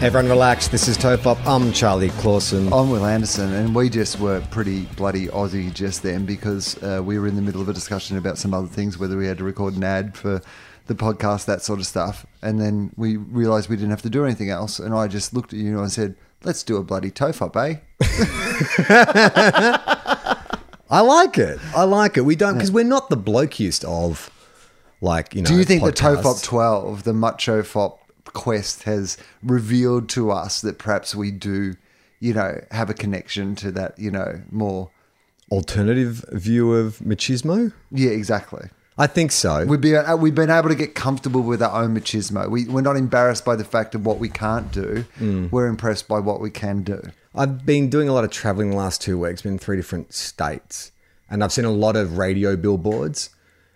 Everyone relax. This is Tofop. I'm Charlie Clausen. I'm Wil Anderson, and we just were pretty bloody Aussie just then because uh, we were in the middle of a discussion about some other things, whether we had to record an ad for the podcast, that sort of stuff. And then we realised we didn't have to do anything else. And I just looked at you and said, let's do a bloody Tofop, eh? I like it. I like it. We don't because we're not the blokiest of like you know. Do you think the podcasts. Tofop 12, the Macho Fop quest, has revealed to us that perhaps we do, you know, have a connection to that, you know, more. alternative view of machismo? Yeah, exactly. I think so. We've been, uh, we've been able to get comfortable with our own machismo. We, we're not embarrassed by the fact of what we can't do. Mm. We're impressed by what we can do. I've been doing a lot of traveling the last two weeks, been in three different states, and I've seen a lot of radio billboards.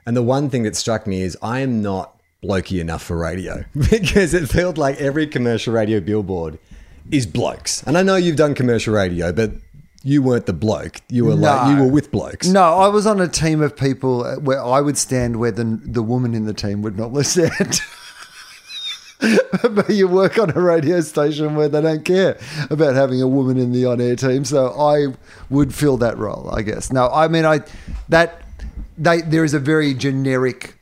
And the one thing that struck me is I am not blokey enough for radio because it felt like every commercial radio billboard is blokes. And I know you've done commercial radio, but you weren't the bloke. You were like you were with blokes. No, I was on a team of people uh, where I would stand where the, the woman in the team would not listen. but you work on a radio station where they don't care about having a woman in the on-air team, so I would fill that role, I guess. No, I mean, I that they there is a very generic,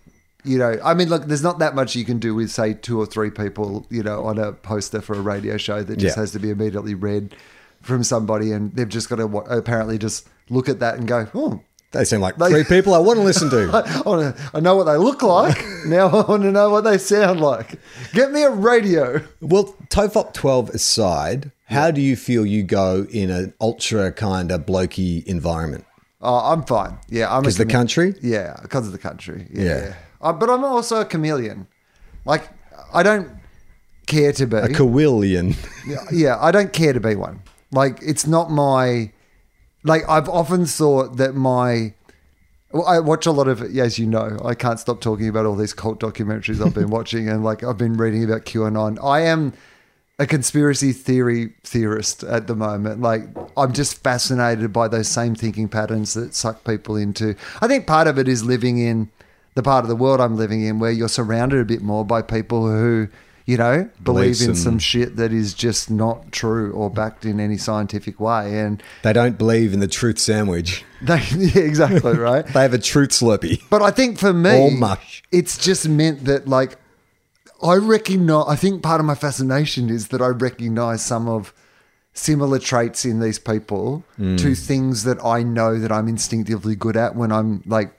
you know. I mean, look, there's not that much you can do with say two or three people, you know, on a poster for a radio show that just Yeah. has to be immediately read from somebody, and they've just got to apparently just look at that and go, oh. They seem like They- three people I want to listen to. I, wanna, I know what they look like. now I want to know what they sound like. Get me a radio. Well, Tofop 12 aside, how do you feel you go in an ultra kind of blokey environment? Oh, I'm fine. Yeah, I'm Because the country? Yeah, because of the country. Yeah, Yeah. Uh, but I'm also a chameleon. Like I don't care to be. A chameleon. Yeah, yeah, I don't care to be one. Like it's not my like I've often thought that my well, I watch a lot of as you know, I can't stop talking about all these cult documentaries I've been watching and like I've been reading about QAnon. I am a conspiracy theory theorist at the moment. Like I'm just fascinated by those same thinking patterns that suck people into. I think part of it is living in the part of the world I'm living in where you're surrounded a bit more by people who, you know, believe Believe in some- some shit that is just not true or backed in any scientific way. And They don't believe in the truth sandwich. they, yeah, exactly, right? They have a truth slurpee. But I think for me, All mush. it's just meant that like I recognize. I think part of my fascination is that I recognize some of similar traits in these people Mm. to things that I know that I'm instinctively good at when I'm like,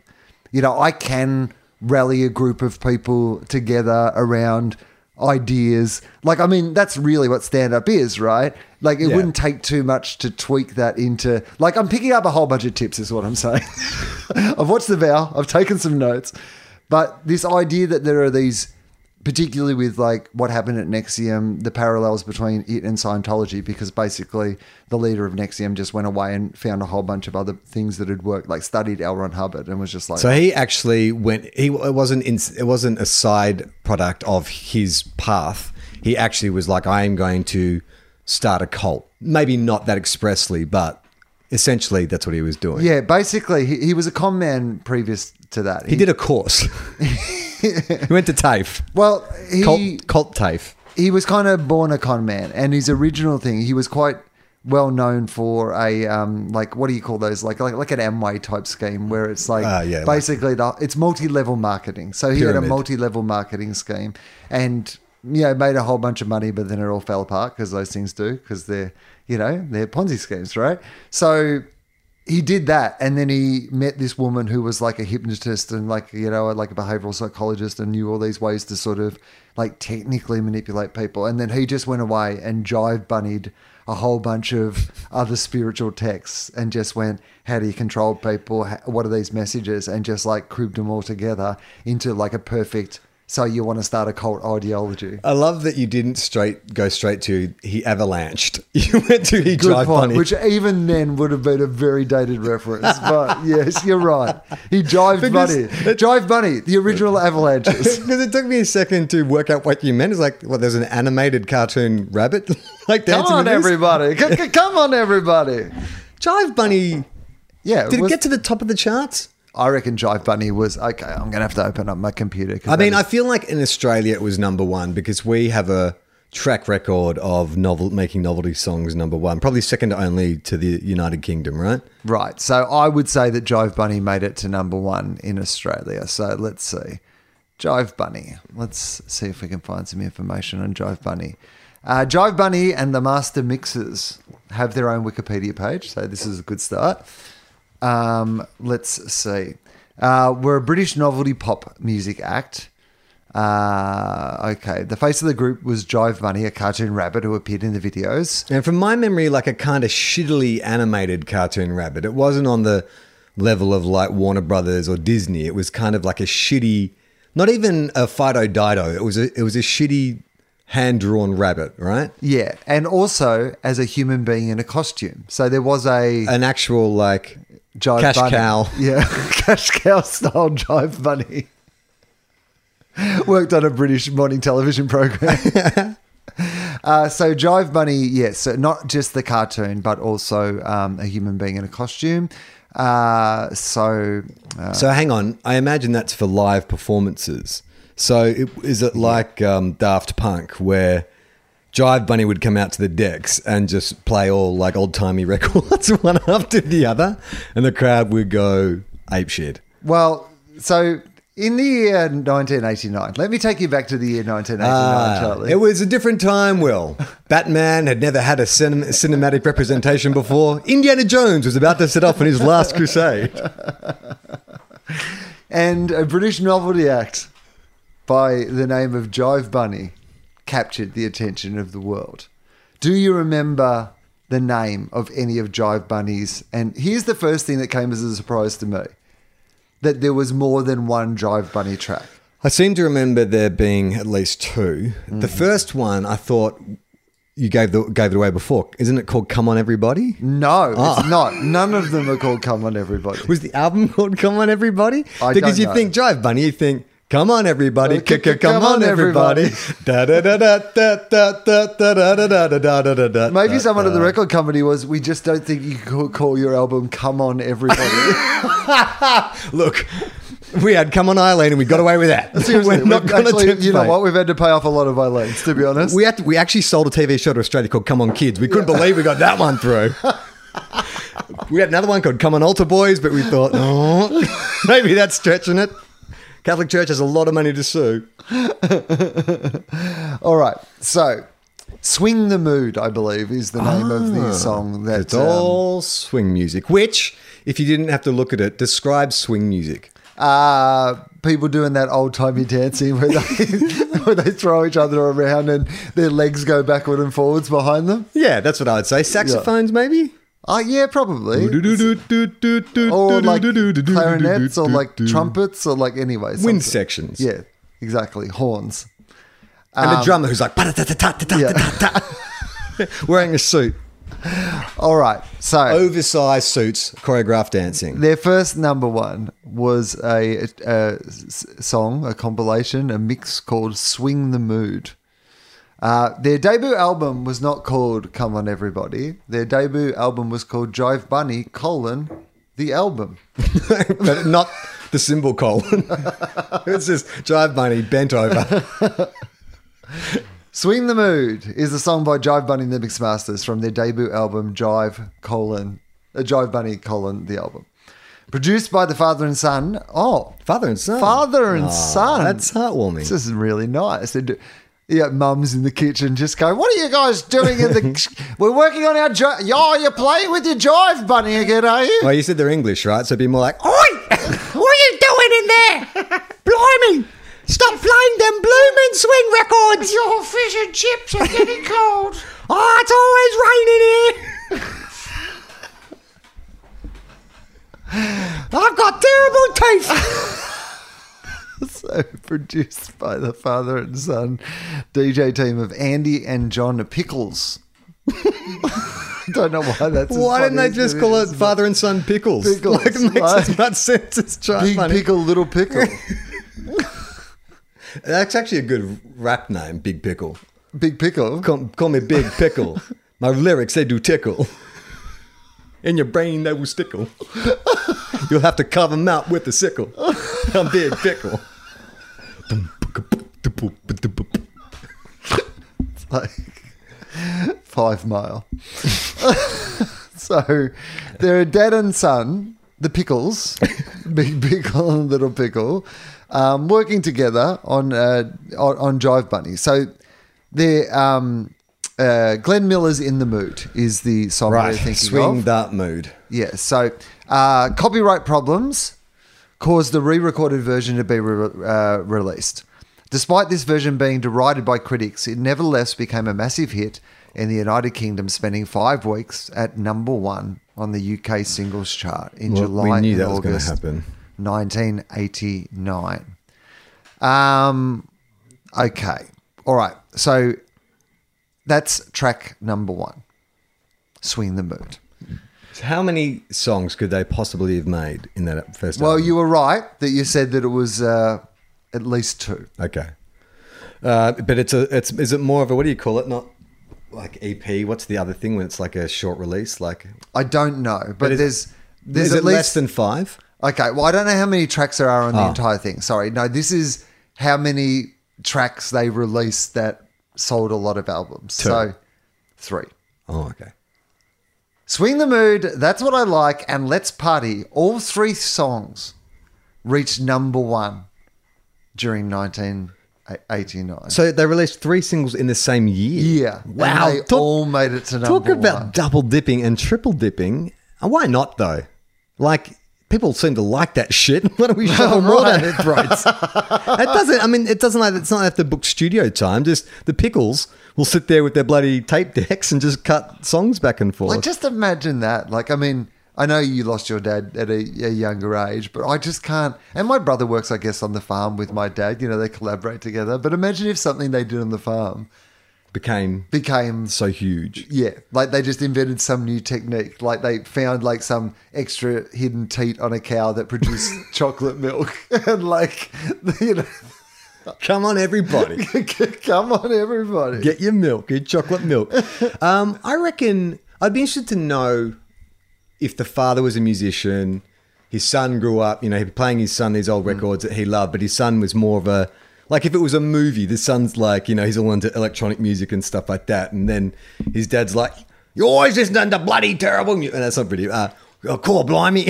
you know, I can rally a group of people together around ideas. Like, I mean, that's really what stand up is, right? Like, it Yeah. wouldn't take too much to tweak that into, like, I'm picking up a whole bunch of tips, is what I'm saying. I've watched The Vow, I've taken some notes, but this idea that there are these, particularly with like what happened at NXIVM, the parallels between it and Scientology, because basically the leader of NXIVM just went away and found a whole bunch of other things that had worked, like studied L. Ron Hubbard and was just like, So he actually went. He it wasn't. In, it wasn't a side product of his path. He actually was like, I am going to start a cult. Maybe not that expressly, but essentially that's what he was doing. yeah, basically he, he was a con man previous to that. He did a course. he went to TAFE. well, he Cult, cult TAFE. he was kind of born a con man, and his original thing, he was quite well known for a um like what do you call those like like, like an Amway type scheme where it's like Ah, yeah, like- basically the, it's multi level marketing. So he had a multi level marketing scheme, and you know made a whole bunch of money, but then it all fell apart because those things do because they're you know they're Ponzi schemes, right? So he did that, and then he met this woman who was like a hypnotist and like you know like a behavioral psychologist and knew all these ways to sort of like technically manipulate people. And then he just went away and jive bunnied a whole bunch of other spiritual texts and just went, how do you control people? What are these messages? And just like cribbed them all together into like a perfect. So you want to start a cult ideology? I love that you didn't straight go straight to he avalanched. You went to he Good drive point. bunny. Which even then would have been a very dated reference. But yes, you're right. He jived Because bunny. it- Jive bunny, the original avalanches. Because it took me a second to work out what you meant. It's like, well, there's an animated cartoon rabbit, like Come on, everybody. Come on, everybody. Jive Bunny. Yeah. Did it was- get to the top of the charts? I reckon Jive Bunny was okay. I'm going to have to open up my computer. I mean, that I feel like in Australia it was number one because we have a track record of novel making novelty songs number one, probably second only to the United Kingdom, right? right. So I would say that Jive Bunny made it to number one in Australia. So let's see. Jive Bunny. Let's see if we can find some information on Jive Bunny. Uh, Jive Bunny and the Master Mixers have their own Wikipedia page, so this is a good start. Um, let's see. Uh, we're a British novelty pop music act. Uh, okay. The face of the group was Jive Bunny, a cartoon rabbit who appeared in the videos. And from my memory, like a kind of shittily animated cartoon rabbit. It wasn't on the level of like Warner Brothers or Disney. It was kind of like a shitty, not even a Fido Dido. It was a it was a shitty hand drawn rabbit, right? Yeah, and also as a human being in a costume. So there was a An actual like jive cash bunny. cow. Yeah, cash cow style jive bunny. Worked on a British morning television program. uh, so jive bunny, yes, so not just the cartoon, but also um, a human being in a costume. Uh, so uh, So hang on, I imagine that's for live performances. So it, is it like um, Daft Punk where Jive Bunny would come out to the decks and just play all like old timey records one after the other, and the crowd would go ape shit. Well, so in the year 1989, let me take you back to the year 1989, Ah, Charlie. it was a different time, Will. Batman had never had a cinem- cinematic representation before. Indiana Jones was about to set off on his last crusade. and a British novelty act by the name of Jive Bunny captured the attention of the world. Do you remember the name of any of Jive Bunny's? And here's the first thing that came as a surprise to me that there was more than one Jive Bunny track. I seem to remember there being at least two. The mm. first one, I thought you gave the gave it away before. Isn't it called "Come On Everybody"? No, it's ah. not. None of them are called Come On Everybody. Was the album called "Come On Everybody"? I because you know. think Jive Bunny, you think. Come on, everybody. Come on, everybody. Maybe someone at the record company was, we just don't think you could call your album Come On, Everybody. Look, we had Come On, Eileen, and we got away with that. We're not going to You know what? We've had to pay off a lot of Eileens, to be honest. We, we actually sold a TV show to Australia called Come On Kids. We couldn't believe we got that one through. we had another one called Come On Altar Boys, but we thought, oh, maybe that's stretching it. Catholic Church has a lot of money to sue. All right. So, Swing the Mood, I believe, is the name of the song that. Ah, It's um, all swing music, which, if you didn't have to look at it, describes swing music. uh, people doing that old timey dancing where they, where they throw each other around and their legs go backward and forwards behind them. Yeah, that's what I would say. Saxophones, maybe? Oh, yeah, probably. Or like clarinets or like trumpets or like anyway. Wind sections. Yeah, exactly. Horns. And Um, a drummer who's like, wearing a suit. All right. So, Oversized suits, choreographed dancing. Their first number one was a song, a compilation, a mix called "Swing the Mood." Uh, their debut album was not called "Come On Everybody." Their debut album was called "Jive Bunny: colon the album." but not the symbol colon. it's just Jive Bunny bent over. "Swing the Mood" is a song by Jive Bunny and the Mixmasters from their debut album "Jive colon uh, Jive Bunny colon the album." Produced by the father and son. Oh, Father and son. Father and Aw, son. That's heartwarming. This is really nice. They do- Yeah, mum's in the kitchen just going, What are you guys doing in the. We're working on our. Ji- Yo, you're playing with your jive bunny again, are you? Well, you said they're English, right? So it'd be more like, Oi! what are you doing in there? Blimey! Stop playing them blooming swing records! Your fish and chips are getting cold. Oh, it's always raining here! I've got terrible teeth! So produced by the father and son DJ team of Andy and John Pickles. Don't know why that's. why didn't they just call it father and son pickles? Pickles, like, it makes right. as much sense as Big Bunny. pickle, little pickle, That's actually a good rap name, Big Pickle. big pickle. Call, call me Big Pickle. My lyrics, they do tickle. In your brain, they will stickle. You'll have to carve them out with a sickle. I'm Big Pickle. Like five mile. so there are dad and son, the Pickles, Big Pickle and Little Pickle, um, working together on, uh, on on Jive Bunny. So they're um, uh, Glenn Miller's "In the Mood" is the song Right, we're thinking swing of. that mood. Yeah. So uh, copyright problems caused the re-recorded version to be re- uh, released. Despite this version being derided by critics, it nevertheless became a massive hit in the United Kingdom, spending five weeks at number one on the UK singles chart in Well, July we knew and that was gonna August happen. 1989. Um, okay. All right. So that's track number one. Swing the mood. So how many songs could they possibly have made in that first Well, album? you were right that you said that it was uh, at least two. Okay. Uh, but it's a it's is it more of a what do you call it? Not like EP. What's the other thing when it's like a short release? Like I don't know, but, is- there's there's is at least less than five? okay. Well, I don't know how many tracks there are on the Oh. entire thing. Sorry, no, this is how many tracks they released that sold a lot of albums. Two. So three. Oh, okay. Swing the mood. That's what I like. And let's party. All three songs reached number one during 1989. So they released three singles in the same year. yeah, Wow. And they Talk- all made it to number Talk about one. double dipping and triple dipping. And why not though? Like people seem to like that shit. Why don't we shove them more down their throats? it doesn't. I mean, it doesn't like it's not have to book studio time. Just the pickles will sit there with their bloody tape decks and just cut songs back and forth. Like, just imagine that. Like, I mean, I know you lost your dad at a, a younger age, but I just can't. And my brother works, I guess, on the farm with my dad. You know, they collaborate together. But imagine if something they did on the farm Became became so huge. Yeah, like they just invented some new technique. Like they found like some extra hidden teat on a cow that produced chocolate milk, and like you know, Come on, everybody. come on, everybody. Get your milk, your chocolate milk. Um, I reckon I'd be interested to know if the father was a musician, his son grew up, you know, he was playing his son these old records that he loved, but his son was more of a like if it was a movie, the son's like, you know, he's all into electronic music and stuff like that, and then his dad's like, "You're always listening to bloody terrible music," and that's not pretty. Uh, oh, cool, blimey.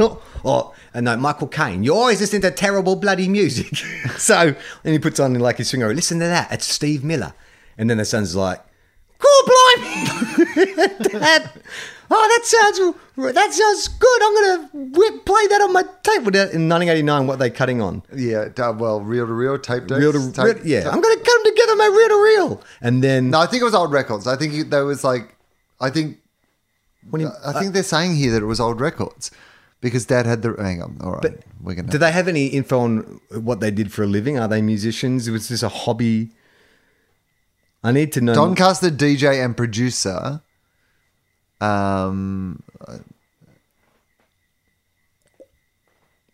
or and no, Michael Caine. You're always listening to terrible bloody music. so and he puts on like his finger. Listen to that. It's Steve Miller. And then the son's like, "Cool, blimey, Dad. Oh, that sounds that sounds good. I'm gonna whip, play that on my tape." In 1989, what are they cutting on? Yeah, d- uh, well, reel to reel, tape decks. Reel to tape- reel, yeah. tape- I'm gonna cut them together, my reel to reel, and then No, I think it was old records. I think there was like, I think, when you, I uh, think they're saying here that it was old records because Dad had the. Hang on, all right, we're gonna. Do they have any info on what they did for a living? Are they musicians? It was this a hobby? I need to know. Doncaster DJ and producer. Um.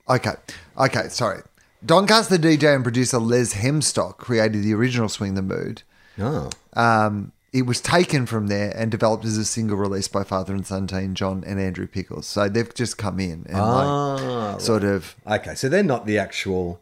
Okay. Okay. Sorry. Doncaster DJ and producer Les Hemstock created the original "Swing the Mood." oh, Um, it was taken from there and developed as a single released by father and son team John and Andrew Pickles. So they've just come in and Ah, like sort of. okay. So they're not the actual.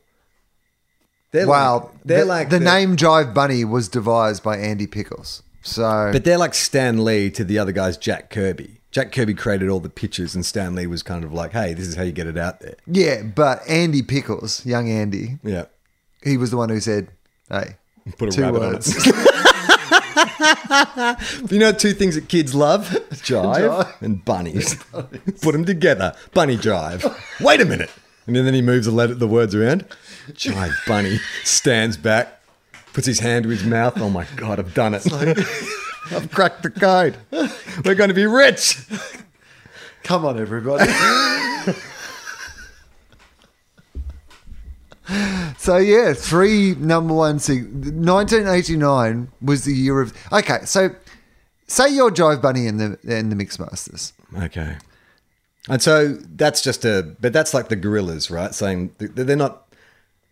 They're Well, like, they're the, like the name Jive Bunny was devised by Andy Pickles. So but they're like Stan Lee to the other guy's Jack Kirby. Jack Kirby created all the pictures, and Stan Lee was kind of like, "Hey, this is how you get it out there." yeah, but Andy Pickles, young Andy, Yeah. he was the one who said, "Hey, Put a Two rabbit words. on it. you know two things that kids love? Jive, Jive. and bunnies. Put them together. Bunny jive. Wait a minute. And then he moves the, the words around. Jive bunny stands back, puts his hand to his mouth. Oh my God, I've done it. I've cracked the code. We're going to be rich. Come on, everybody. so yeah, three number one sing. 1989 was the year of. Okay, so say you're Jive Bunny in the in the Mixmasters. Okay. And so that's just a, but that's like the Gorillaz, right? Saying they're not,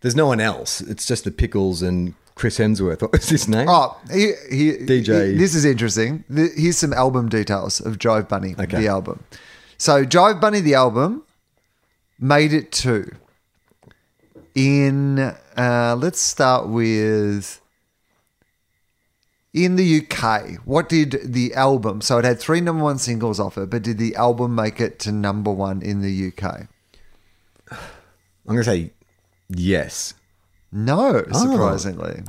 there's no one else. It's just the Pickles and Chris Hemsworth. What was his name? Oh, he, he, DJ. he- this is interesting. Here's some album details of Jive Bunny, Okay. the album. So Jive Bunny, the album, made it to. In uh, let's start with in the UK. What did the album? So it had three number one singles off it, but did the album make it to number one in the UK? I'm going to say yes. No, surprisingly,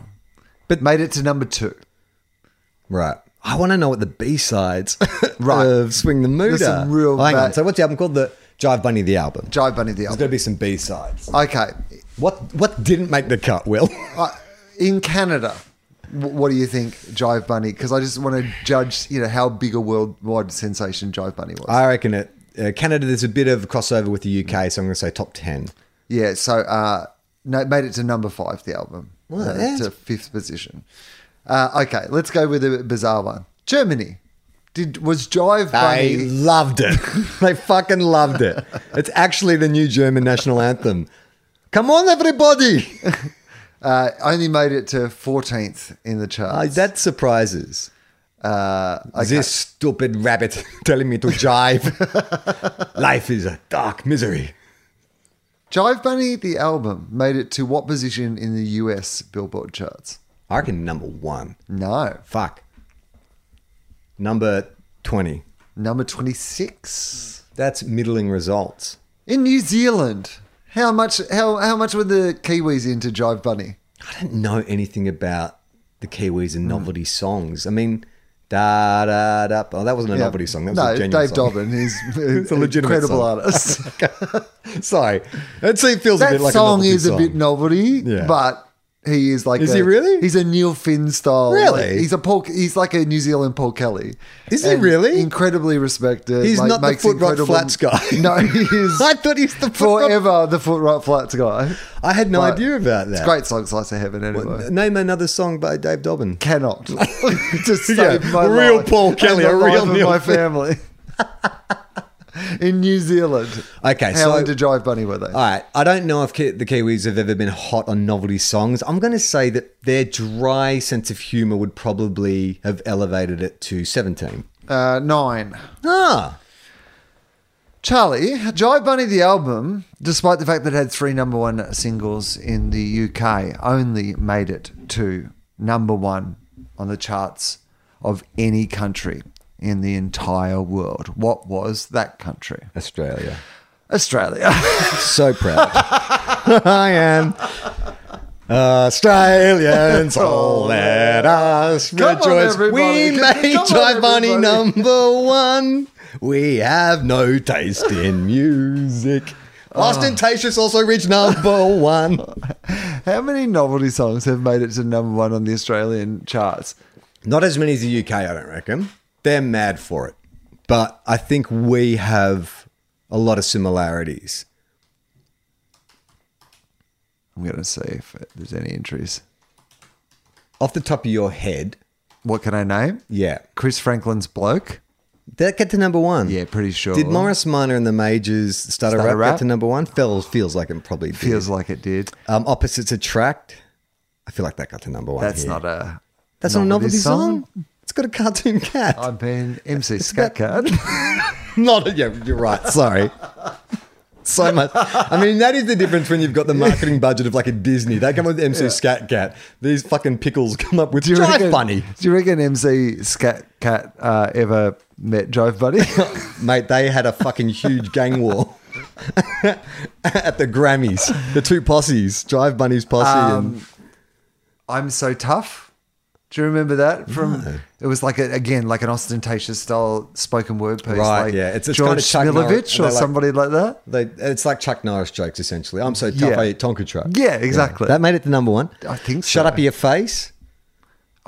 but made it to number two. Right. I want to know what the B sides Right. of Swing the Mood There's are. some real Oh, hang on. bad- So what's the album called? The Jive Bunny, the album. Jive Bunny, the Album. There's got album. to be some B sides. Okay, What What didn't make the cut, Will? Uh, in Canada, wh- what do you think Jive Bunny? Because I just want to judge, you know, how big a worldwide sensation Jive Bunny was. I reckon it. Uh, Canada, there's a bit of crossover with the UK, so I'm going to say top 10. Yeah, so uh, no, made it to number five. The album, Well, uh, to fifth position. Uh, okay, let's go with a bizarre one. Germany. Did was Jive They loved it. they fucking loved it. It's actually the new German national anthem. Come on, everybody. Uh, only made it to fourteenth in the charts. that surprises. uh, okay. This stupid rabbit telling me to jive. Life is a dark misery. Jive Bunny, the album, made it to what position in the US Billboard charts? I reckon number one. No, Fuck. Number 20. number twenty-six. That's middling results. In New Zealand, how much how how much were the Kiwis into Jive Bunny? I don't know anything about the Kiwis Hmm. and novelty songs. I mean, da da da. Oh, that wasn't a Yeah. novelty song. That was no, a genuine Dave song. Dobbyn. He's It's a an legitimate incredible song. artist. Sorry, it feels a that bit like song a is a bit novelty, Yeah. but he is like Is a- he really? He's a Neil Finn style. Really? like, he's a Paul. He's like a New Zealand Paul Kelly. Is he really? incredibly respected? He's like, not the foot rot flats guy. No, he is I thought he's the forever the foot right flats guy. I had no But idea about that. It's great song, Slice of Heaven. Anyway, Name another song by Dave Dobbyn. cannot just save Yeah, my real life Paul Kelly, a real Neil my family in New Zealand. Okay, how so- into Jive Bunny were they? All right, I don't know if Ki- the Kiwis have ever been hot on novelty songs. I'm going to say that their dry sense of humor would probably have elevated it to 17. Uh, nine. Ah, Charlie, Jive Bunny the album, despite the fact that it had three number one singles in the UK, only made it to number one on the charts of any country in the entire world. What was that country? Australia. Australia. So proud. I am. Australians, oh, all let us Come on, rejoice. everybody. We Come made on, Jive Bunny everybody. number one. We have no taste in music. Oh. Austen Tayshus also reached number one. How many novelty songs have made it to number one on the Australian charts? Not as many as the UK, I don't reckon. They're mad for it. But I think we have a lot of similarities. I'm going to see if there's any entries. Off the top of your head, What can I name? yeah. Chris Franklin's Bloke? Did that get to number one? Yeah, pretty sure. Did Morris Minor and the Majors start, a Rap, Rap? get to number one? Feels feels like it probably did. Feels like it did. um, Opposites Attract. I feel like that got to number one. That's here. not a. That's not a novelty song. It's got a cartoon cat. I've been MC Scat Cat. not a, yeah, you're right. Sorry. So much. I mean, that is the difference when you've got the marketing budget of like a Disney. They come up with MC Scat Cat. These fucking pickles come up with Do you Jive reckon, Bunny. Do you reckon MC Scat Cat uh, ever met Jive Bunny? Mate, they had a fucking huge gang war at the Grammys. The two posses, Jive Bunny's posse Um, and I'm so tough. Do you remember that from? It was like a, again like an Austen Tayshus style spoken word piece, Right, Like yeah. It's- it's George kind of Chuck Norris- Smilovici or like- somebody like that. They, it's like Chuck Norris jokes essentially. I'm so tough, Yeah. I eat Tonka truck. Yeah, exactly. That made it the number one. I think Shut up your face.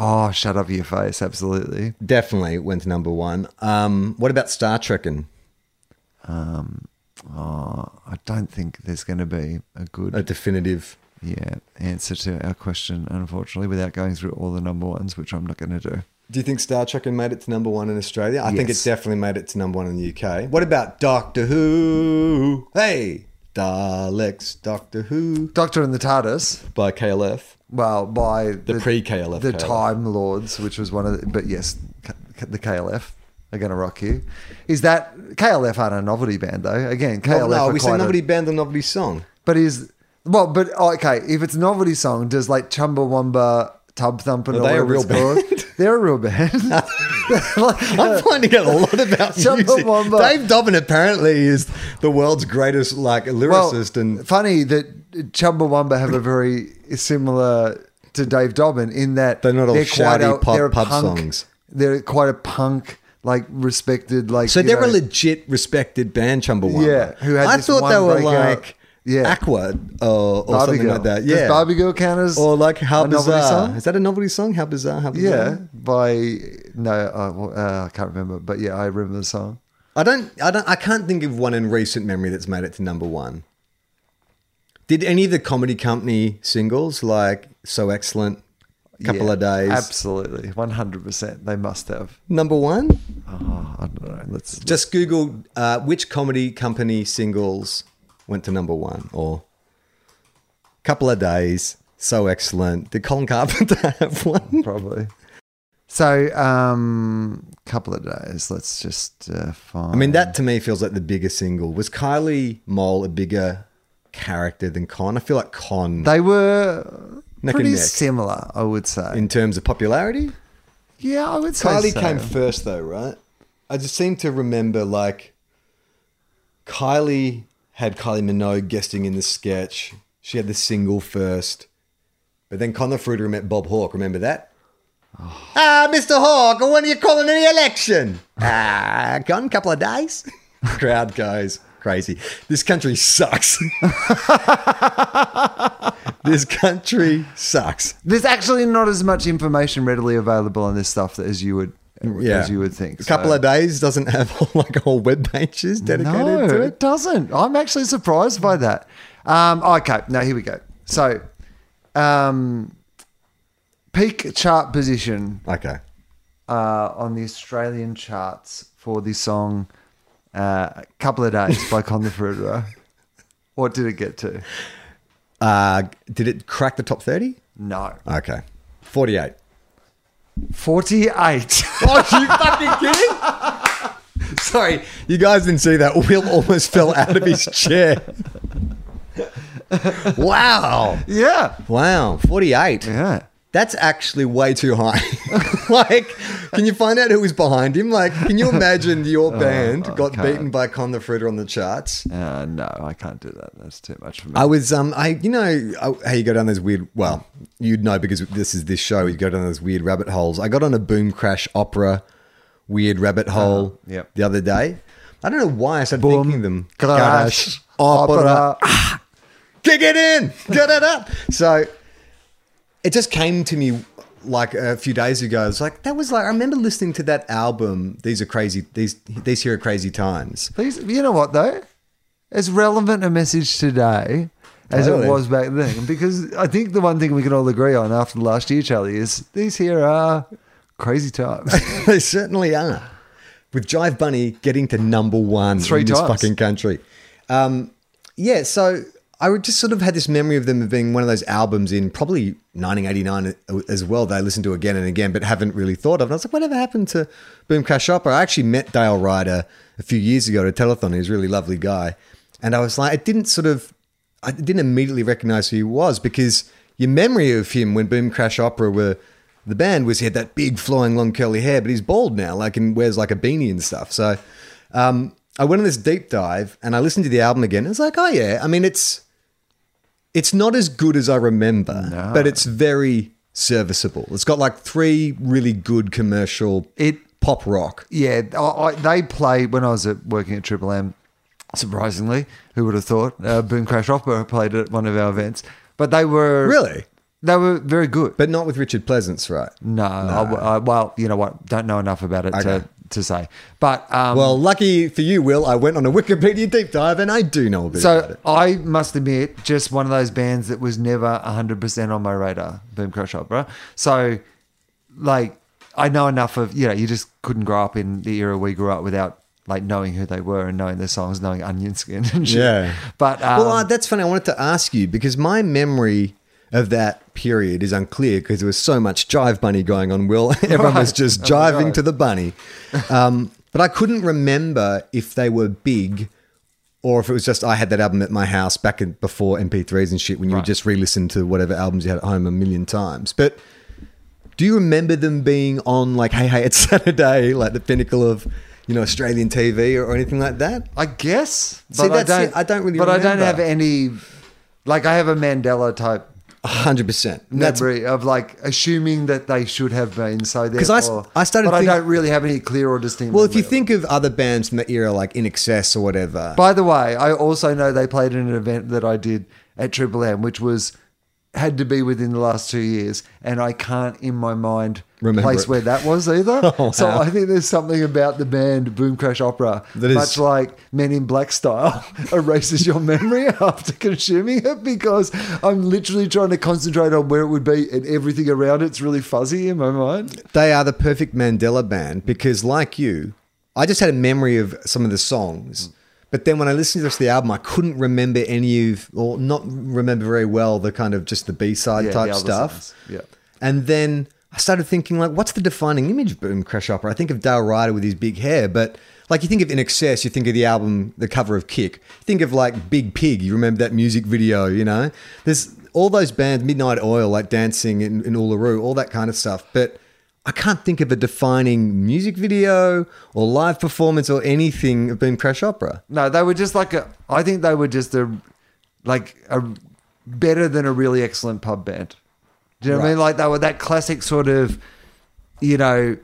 Oh, shut up your face! Absolutely. Definitely went to number one. Um, what about Star Trekking? Oh, I don't think there's going to be a good A definitive. Yeah answer to our question, unfortunately, without going through all the number ones, which I'm not going to do. Do you think Star Trekking made it to number one in Australia? I think Yes. it's definitely made it to number one in the UK. What about Doctor Who? Hey, Daleks, Doctor Who Doctor and the TARDIS. by KLF. Well, by the, pre-KLF the KLF. Time Lords, which was one of the, but yes, the KLF are going to rock you. Is that KLF aren't a novelty band though? Again, KLF. No, we say a- band, the novelty song. But is well, but okay. If it's a novelty song, does like Chumbawamba, Tub Thumping, Are they a real band? they're a real band. Like, I'm finding out a lot about music. Chumbawamba. Dave Dobbyn apparently is the world's greatest like well, lyricist and funny that Chumbawamba have a very similar to Dave Dobbyn in that They're not all quite shouty pop- they're a pub punk- songs. They're quite a punk, like respected, like So they're know- a legit, respected band, Chumbawamba. Yeah, who had I this thought one they were like Yeah. Aqua or, or something Girl. like that. Does Yeah, Barbie Girl count as or like How Bizarre. Is that a novelty song? How bizarre? How bizarre? Yeah, by no, uh, uh, I can't remember, but yeah, I remember the song. I don't. I don't. I can't think of one in recent memory that's made it to number one. Did any of the comedy company singles like "So Excellent," a "Couple Yeah, of Days," absolutely, one hundred percent. They must have. number one? Oh, I don't know. Let's Just Google uh, which comedy company singles went to number one or couple of days. So excellent. Did Colin Carpenter have one? probably. So, um, couple of days. Let's just uh, find. I mean, that to me feels like the bigger single. Was Kylie Mole a bigger character than Con? I feel like Con, they were Neck pretty neck. similar. I would say. in terms of popularity, yeah, I would say Kylie so. came first, though, right? I just seem to remember like Kylie had Kylie Minogue guesting in the sketch. She had the single first, but then Connor Fruiter met Bob Hawke. Remember that? Ah, Mr. Hawke, when are you calling the election? ah, gone a couple of days. Crowd goes crazy. This country sucks. this country sucks. There's actually not as much information readily available on this stuff as you would, Yeah, as you would think. A couple So- of days doesn't have like whole web pages dedicated no, to it it. doesn't. I'm actually surprised by that. Um, okay, now here we go. So, um, peak chart position Okay. uh, on the Australian charts for the song uh, "Couple of Days" by Con the Fruiterer. What did it get to? Uh, did it crack the top 30? No, Okay. 48. forty-eight. Oh, you fucking kidding? Sorry, you guys didn't see that. Will almost fell out of his chair. wow. yeah, Wow. 48. yeah. That's actually way too high. like, can you find out who was behind him? Like, can you imagine your band got beaten by Con the Fruiter on the charts? Uh, no, I can't do that. That's too much for me. I was, um, I, you know, I- how you go down those weird. Well, you'd know because this is this show. You go down those weird rabbit holes. I got on a Boom Crash opera weird rabbit hole yep. the other day. I don't know why I started Boom, thinking them. crash, opera. opera. Kick it in. Get it up. So it just came to me like a few days ago. It's like that was like I remember listening to that album. These are crazy. These these here are crazy times. These, you know what though? As relevant a message today as Totally. it was back then. Because I think the one thing we can all agree on after the last year, Charlie, is these here are crazy times. they certainly are. With Jive Bunny getting to number one Three in this fucking country. Um, yeah, so I just sort of had this memory of them being one of those albums in probably 1989 as well that I listened to again and again, but haven't really thought of. And I was like, whatever happened to Boom Crash Opera? I actually met Dale Ryder a few years ago at a telethon. He was a really lovely guy. And I was like, it didn't sort of, I didn't immediately recognize who he was because your memory of him when Boom Crash Opera were the band was he had that big flowing long curly hair, but he's bald now, like and wears like a beanie and stuff. So um, I went on this deep dive and I listened to the album again. I was like, oh yeah, I mean it's it's not as good as I remember, but it's very serviceable. It's got like three really good commercial It- pop rock. Yeah, I, I, they played when I was at, working at Triple M. Surprisingly, who would have thought? Uh, Boom Crash Opera played at one of our events, but they were Really? they were very good. But not with Richard Pleasance, right? no, I, I- well, you know what? Don't know enough about it Okay. to, to say. But um, Well, lucky for you, Will, I went on a Wikipedia deep dive and I do know a bit So. I must admit, just one of those bands that was never 100% on my radar, Boom Crash Opera. So, like, I know enough of, you know, you just couldn't grow up in the era we grew up without, like, knowing who they were and knowing their songs, knowing Onion Skin and shit. Yeah. But, um, well, uh, that's funny. I wanted to ask you because my memory of that period is unclear because there was so much Jive Bunny going on, Will. Everyone was just Oh, jiving to the bunny. Um, but I couldn't remember if they were big or if it was just I had that album at my house back in, before MP3s and shit when you would just re listen to whatever albums you had at home a million times. But do you remember them being on like Hey Hey It's Saturday, like the pinnacle of you know Australian TV or, or anything like that? I guess. See, But I that's don't, it. I don't really But I don't have any, like, I have a Mandela type hundred percent. That's memory of like assuming that they should have been. So 'Cause I I started but think- I don't really have any clear or distinct. well. If you memory of it. think of other bands from the era, like INXS or whatever, By the way, I also know they played in an event that I did at Triple M, which was had to be within the last two years, and I can't in my mind Remember place it. where that was either. Oh, So wow. I think there's something about the band Boom Crash Opera, That is- much like Men in Black style, erases your memory after consuming it because I'm literally trying to concentrate on where it would be, and everything around it's really fuzzy in my mind. they are the perfect Mandela band because, like you, I just had a memory of some of the songs. But then when I listened to the rest of the album, I couldn't remember any of, or not remember very well, the kind of just the B side Yeah, type the stuff. Yeah. And then I started thinking, like, what's the defining image of Boom Crash Opera? I think of Dale Ryder with his big hair, but like you think of INXS, you think of the album, the cover of Kick. Think of like Big Pig, you remember that music video, you know? There's all those bands, Midnight Oil, like dancing in, in Uluru, all that kind of stuff. But I can't think of a defining music video or live performance or anything of Boom Crash Opera. No, they were just like a. I think they were just a, like a better than a really excellent pub band. Do you know what I mean? Like they were that classic sort of, you know,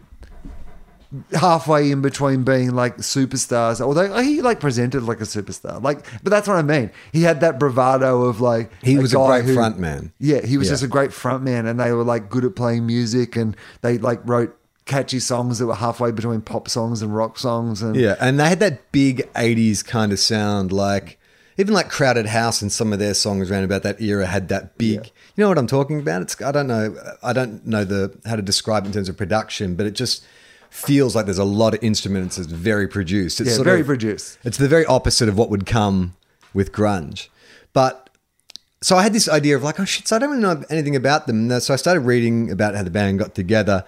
halfway in between being like superstars. Although he like presented like a superstar, like, but that's what I mean. He had that bravado of like He was a great front man. Yeah, he was Yeah. just a great front man, and they were like good at playing music, and they like wrote catchy songs that were halfway between pop songs and rock songs, and Yeah, and they had that big '80s kind of sound, like even like Crowded House and some of their songs around about that era had that big. You know what I'm talking about? It's I don't know, I don't know the how to describe it in terms of production, but it just feels like there's a lot of instruments. It's very produced. It's Yeah, very of- produced. It's the very opposite of what would come with grunge, but. So I had this idea of like, oh shit, so I don't really know anything about them. So I started reading about how the band got together.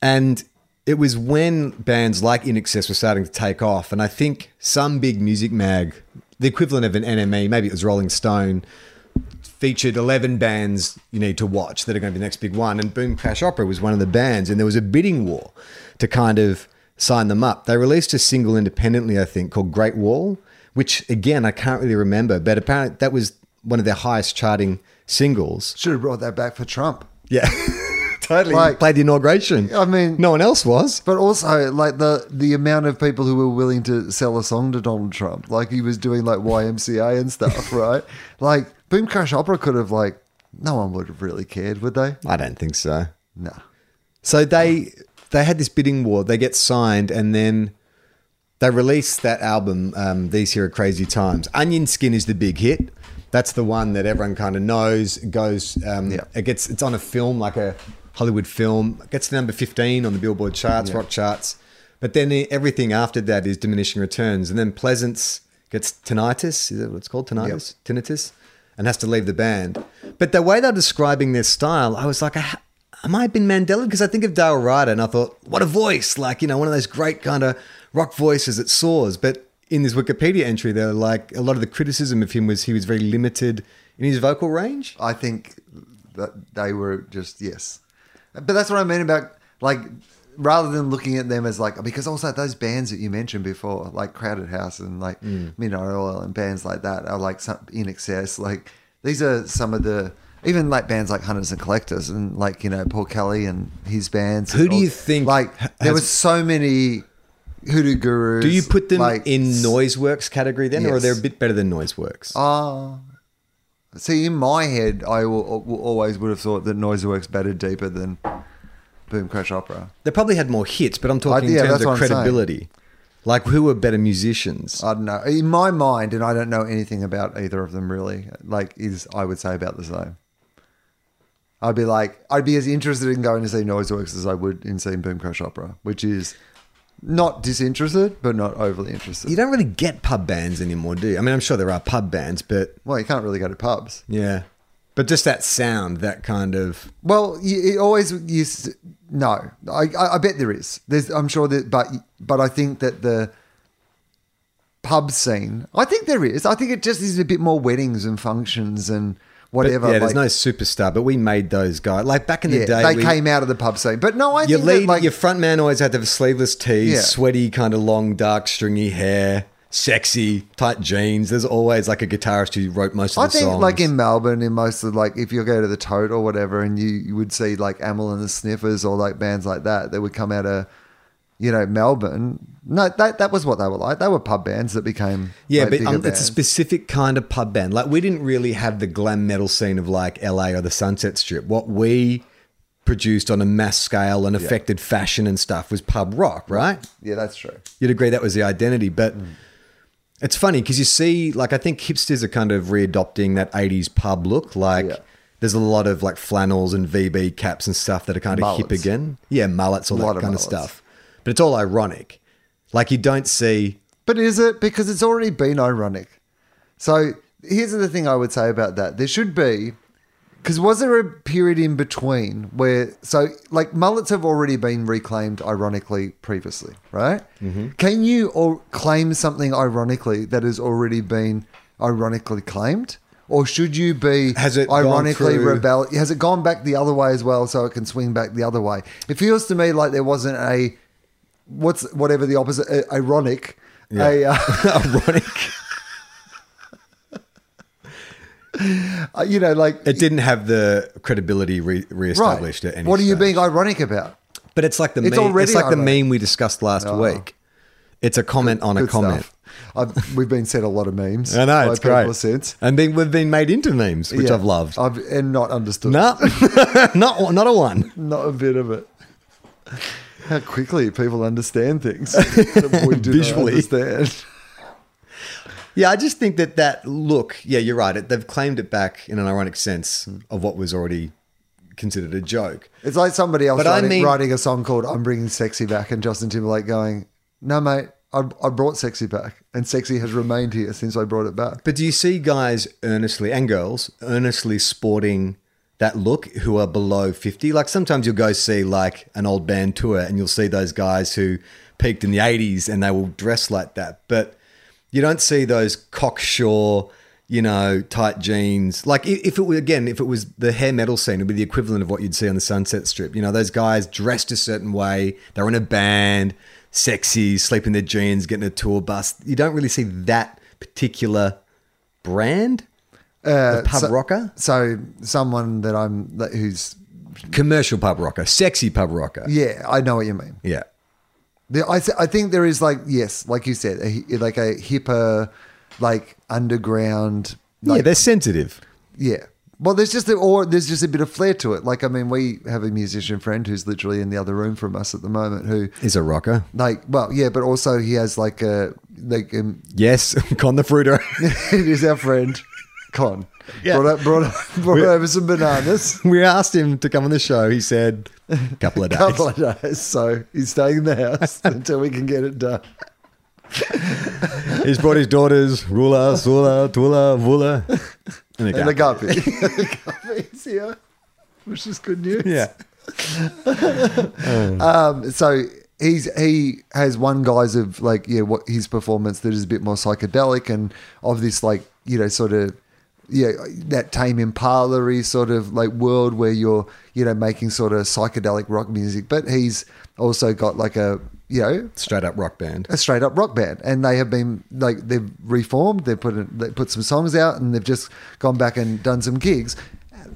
And it was when bands like INXS were starting to take off. And I think some big music mag, the equivalent of an NME, maybe it was Rolling Stone, featured 11 bands you need to watch that are going to be the next big one. And Boom Crash Opera was one of the bands. And there was a bidding war to kind of sign them up. They released a single independently, I think, called Great Wall, which again, I can't really remember. But apparently that was one of their highest charting singles. should have brought that back for Trump. Yeah. totally. Like- played the inauguration. I mean- no one else was. But also, like the the amount of people who were willing to sell a song to Donald Trump, like he was doing like YMCA and stuff, right? Like Boom Crash Opera could have like no one would have really cared, would they? I don't think so. No. So they they had this bidding war. They get signed, and then they release that album. Um, These here are crazy times. Onion Skin is the big hit. That's the one that everyone kind of knows. It goes. Um, Yeah. It gets. It's on a film like a Hollywood film. It gets to number fifteen on the Billboard charts, Yeah. rock charts. But then everything after that is diminishing returns, and then Pleasance gets tinnitus. Is that what it's called? Tinnitus. Tinnitus. And has to leave the band. But the way they're describing their style, I was like, I, I might have been Mandela because I think of Dale Ryder and I thought, what a voice! Like you know, one of those great kind of rock voices that soars. But in this Wikipedia entry, they're like a lot of the criticism of him was he was very limited in his vocal range. I think that they were just yes, but that's what I mean about like rather than looking at them as like because also those bands that you mentioned before, like Crowded House and like Mm. Midnight Oil and bands like that are like some INXS. Like these are some of the even like bands like Hunters and Collectors and like you know Paul Kelly and his bands. Who do all- you think like has- there were so many hoodoo gurus? Do you put them like, in Noiseworks category then, or are they a bit better than Noiseworks? Uh, see, in my head, I will, will always would have thought that Noiseworks batted deeper than Boom Crash Opera. they probably had more hits, but I'm talking yeah, in terms of what I'm saying. credibility. Like who were better musicians? I don't know. In my mind, and I don't know anything about either of them really, like, is I would say about the same. I'd be like, I'd be as interested in going to see Noiseworks as I would in seeing Boom Crash Opera, which is not disinterested, but not overly interested. you don't really get pub bands anymore, do you? I mean, I'm sure there are pub bands, but well, you can't really go to pubs. yeah. But just that sound, that kind of Well, you, it always used. s- no. I, I I bet there is. There's I'm sure that, but but I think that the pub scene. I think there is. I think it just is a bit more weddings and functions and but whatever. yeah, there's like- no superstar, but we made those guys. Like back in the yeah, day, they we- came out of the pub scene. But no, I your think lead, that, like your front man always had to have sleeveless tees, Yeah. sweaty, kind of long, dark, stringy hair, sexy, tight jeans. There's always like a guitarist who wrote most of I the songs. I think like in Melbourne, in most of like if you go to the Tote or whatever, and you, you would see like Amyl and the Sniffers or like bands like that that would come out of you know Melbourne. No, that that was what they were like. They were pub bands that became Yeah, like, but um, it's a specific kind of pub band. Like we didn't really have the glam metal scene of like LA or the Sunset Strip. What we produced on a mass scale and affected fashion and stuff was pub rock, right? yeah, that's true. You'd agree that was the identity, but Mm. it's funny because you see, like, I think hipsters are kind of readopting that '80s pub look. Like, Yeah. there's a lot of like flannels and VB caps and stuff that are kind of hip again. Yeah, mullets, all that of kind of mullets. stuff. But it's all ironic. Like, you don't see. But is it because it's already been ironic? So here's the thing I would say about that: there should be, because was there a period in between where so like mullets have already been reclaimed ironically previously, right? Mm-hmm. Can you or claim something ironically that has already been ironically claimed? Or should you be Has it ironically rebel? Has it gone back the other way as well, so it can swing back the other way? It feels to me like there wasn't a what's whatever the opposite a, ironic a uh, ironic. uh, you know like It didn't have the credibility re- reestablished at any what are you stage. being ironic about But it's like the It's meme. already It's like the meme we discussed last Oh. week. It's a comment on a comment. I've, we've been sent a lot of memes I know it's great. since and then we've been made into memes, which Yeah. I've loved. I've and not understood No, not not a one. not a bit of it how quickly people understand things that we do Visually. not understand Yeah, I just think that that look. Yeah, you're right. It, they've claimed it back in an ironic sense of what was already considered a joke. It's like somebody else But I writing, mean- writing a song called "I'm Bringing Sexy Back" and Justin Timberlake going, "No, mate, I, I brought Sexy back, and Sexy has remained here since I brought it back." But do you see guys earnestly and girls earnestly sporting that look who are below 50? Like sometimes you'll go see like an old band tour and you'll see those guys who peaked in the 80s and they will dress like that. But you don't see those cocksure, you know, tight jeans. Like if it were again, if it was the hair metal scene, it'd be the equivalent of what you'd see on the Sunset Strip. You know, those guys dressed a certain way, they're in a band, sexy, sleeping their jeans, getting a tour bus. You don't really see that particular brand Uh, pub so, rocker, So someone that I'm that who's commercial pub rocker, sexy pub rocker. yeah, I know what you mean. Yeah. The, I th- I think there is like yes, like you said, a, like a hipper, like underground. yeah, Like, they're sensitive. yeah. Well, there's just a, or there's just a bit of flair to it. Like I mean, we have a musician friend who's literally in the other room from us at the moment who Is a rocker. like well yeah, but also he has like a like um, Yes, Con the Fruiter. it is our friend Con. Yeah. Brought, up, brought, brought over some bananas. we asked him to come on the show. He said, a couple of days. couple of days. So he's staying in the house until we can get it done. He's brought his daughters, Rula, Sula, Tula, Vula, and a And the guppy. the guppy's here, which is good news. Yeah. Um, so he's he has one guise of like yeah what his performance that is a bit more psychedelic and of this like you know sort of yeah that tame impala sort of like world where you're you know making sort of psychedelic rock music but he's also got like a you know Straight up rock band. a straight up rock band, and they have been like they've reformed. They put in, they put some songs out, and they've just gone back and done some gigs.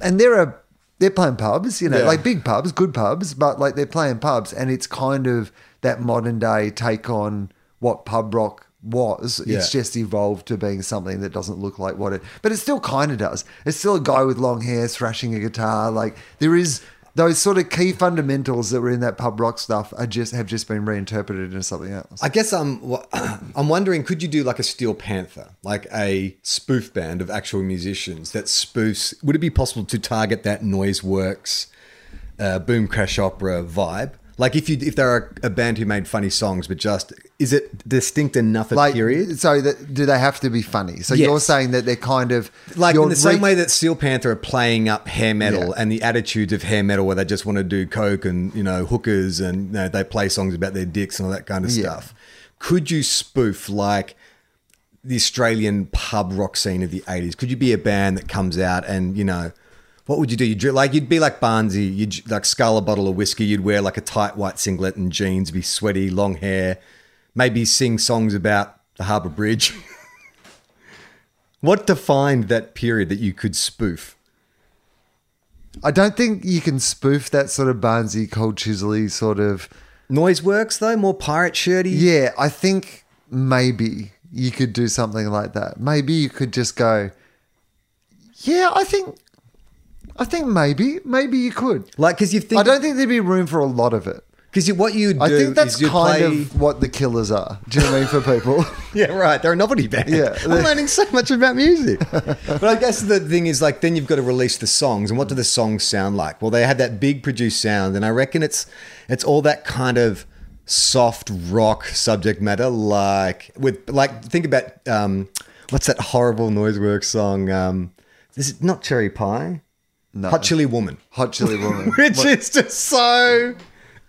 and there are they're playing pubs, you know, Yeah. like big pubs, good pubs, but like they're playing pubs, and it's kind of that modern day take on what pub rock was. Yeah. It's just evolved to being something that doesn't look like what it, but it still kind of does. It's still a guy with long hair thrashing a guitar. Like there is those sort of key fundamentals that were in that pub rock stuff are just have just been reinterpreted into something else. I guess I'm I'm wondering, could you do like a Steel Panther, like a spoof band of actual musicians that spoofs? Would it be possible to target that Noiseworks, uh, boom crash opera vibe? Like if you if they're a, a band who made funny songs, but just is it distinct enough a like, period? so that do they have to be funny? So Yes. you're saying that they're kind of Like in the same way that Steel Panther are playing up hair metal Yeah. and the attitudes of hair metal, where they just want to do coke and you know hookers and you know, they play songs about their dicks and all that kind of Yeah. stuff. Could you spoof like the Australian pub rock scene of the eighties? Could you be a band that comes out and you know? What would you do? You'd like you'd be like Barnsey. You'd like scull a bottle of whiskey. You'd wear like a tight white singlet and jeans. Be sweaty, long hair. Maybe sing songs about the Harbour Bridge. What defined that period that you could spoof? I don't think you can spoof that sort of Barnsey, cold chisely sort of. Noiseworks though, more pirate shirty. Yeah, I think maybe you could do something like that. Maybe you could just go. Yeah, I think. I think maybe, maybe you could. like because you think I don't think there'd be room for a lot of it. because what you do I think that's kind play. of what the Killers are. Do you know what I mean for people? Yeah, right. They're a novelty band. Yeah. I'm learning so much about music. but I guess the thing is, like, then you've got to release the songs, and what do the songs sound like? Well, they have that big produced sound, and I reckon it's it's all that kind of soft rock subject matter, like with like think about um, what's that horrible noise work song? Um, is it not Cherry Pie? No. Hot Chili Woman. Hot Chili Woman. which is just so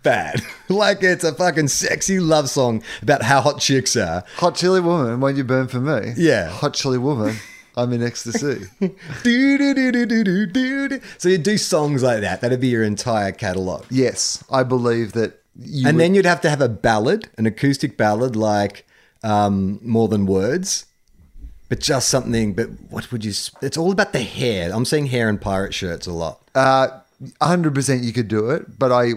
bad. like it's a fucking sexy love song about how hot chicks are. Hot Chili Woman, when you burn for me. Yeah. Hot Chili Woman, I'm in ecstasy. do, do, do, do, do, do, do. So you do songs like that. That'd be your entire catalog. yes, I believe that you. and would- then you'd have to have a ballad, an acoustic ballad like um, More Than Words. But just something, but what would you? It's all about the hair. I'm seeing hair and pirate shirts a lot. Uh, 100% you could do it, but I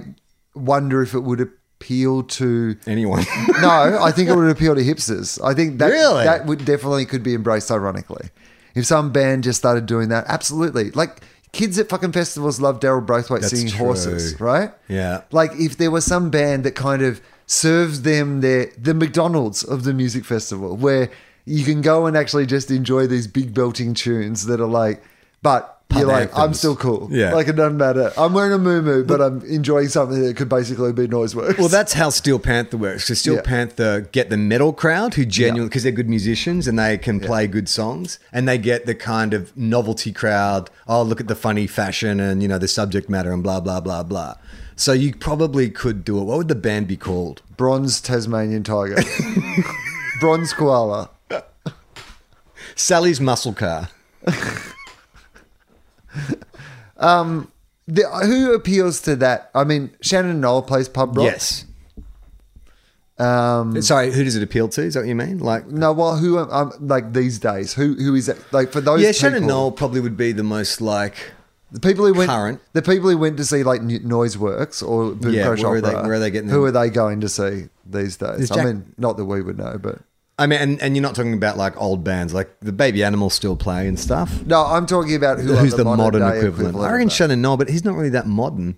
wonder if it would appeal to. Anyone? No, I think it would appeal to hipsters. I think that Really? that would definitely could be embraced ironically. If some band just started doing that, absolutely. Like kids at fucking festivals love Daryl Braithwaite That's singing true. horses, right? Yeah. Like if there was some band that kind of serves them their the McDonald's of the music festival, where you can go and actually just enjoy these big belting tunes that are like, but Pub you're like, I'm still cool. Yeah. Like it doesn't matter. I'm wearing a moo but I'm enjoying something that could basically be Noiseworks. Well, that's how Steel Panther works. Because Steel Yeah. Panther get the metal crowd who genuinely, because they're good musicians and they can play good songs, and they get the kind of novelty crowd. Oh, look at the funny fashion and you know the subject matter and blah blah blah blah. So you probably could do it. What would the band be called? bronze Tasmanian tiger, bronze koala. Sally's Muscle Car. The, who appeals to that? I mean, Shannon Noll plays pub rock. Yes. Um, Sorry, who does it appeal to? Is that what you mean? Like, no, well, who um, like these days? Who who is that? Like for those yeah, Shannon people, Noll probably would be the most like. the people who went current. the people who went to see like Noiseworks or Boom Yeah, Crash where are they- where are they getting Who them? are they going to see these days? Is I mean, not that we would know, but I mean, and, and you're not talking about like old bands, like the Baby Animals still play and stuff. no, I'm talking about who Who's are the, modern, day equivalent? I reckon. Shannon Noll, but he's not really that modern.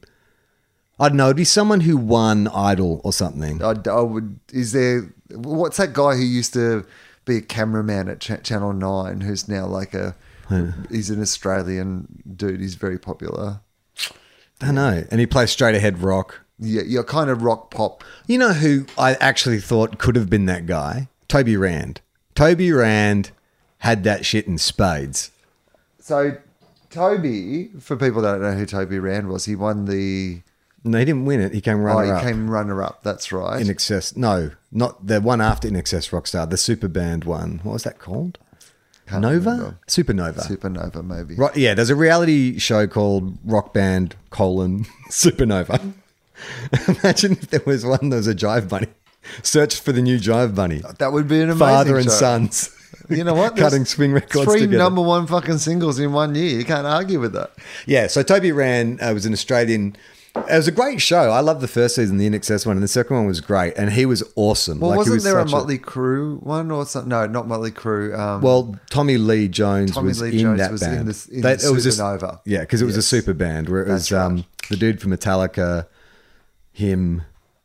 I don't know. It'd be someone who won Idol or something. I, I would. Is there? What's that guy who used to be a cameraman at Ch- Channel Nine, who's now like a? He's an Australian dude. He's very popular. I don't know. And he plays straight ahead rock. Yeah, you're kind of rock pop. You know who I actually thought could have been that guy? Toby Rand. Toby Rand had that shit in spades. So Toby, for people that don't know who Toby Rand was, he won the. No, he didn't win it. He came runner Oh, he up. came runner up. That's right. INXS. No, not the one after INXS Rockstar. The super band one. What was that called? Can't Nova. remember. Supernova. Supernova, maybe. Right, yeah, there's a reality show called Rock Band colon Supernova. Imagine if there was one that was a Jive Bunny. Search for the new Jive Bunny. That would be an amazing Father and show. sons. You know what? Cutting There's swing records Three together. number one fucking singles in one year. You can't argue with that. Yeah, so Toby Rand uh, was an Australian. It was a great show. I loved the first season, the INXS one, and the second one was great. And he was awesome. Well, Like, he wasn't was there a Motley Crue one or something? No, not Motley Crue. Um, Well, Tommy Lee Jones Tommy was Lee in Jones that was in band. in That- the it was a- Supernova. yeah, because it was a super band where it was right. um, the dude from Metallica, him.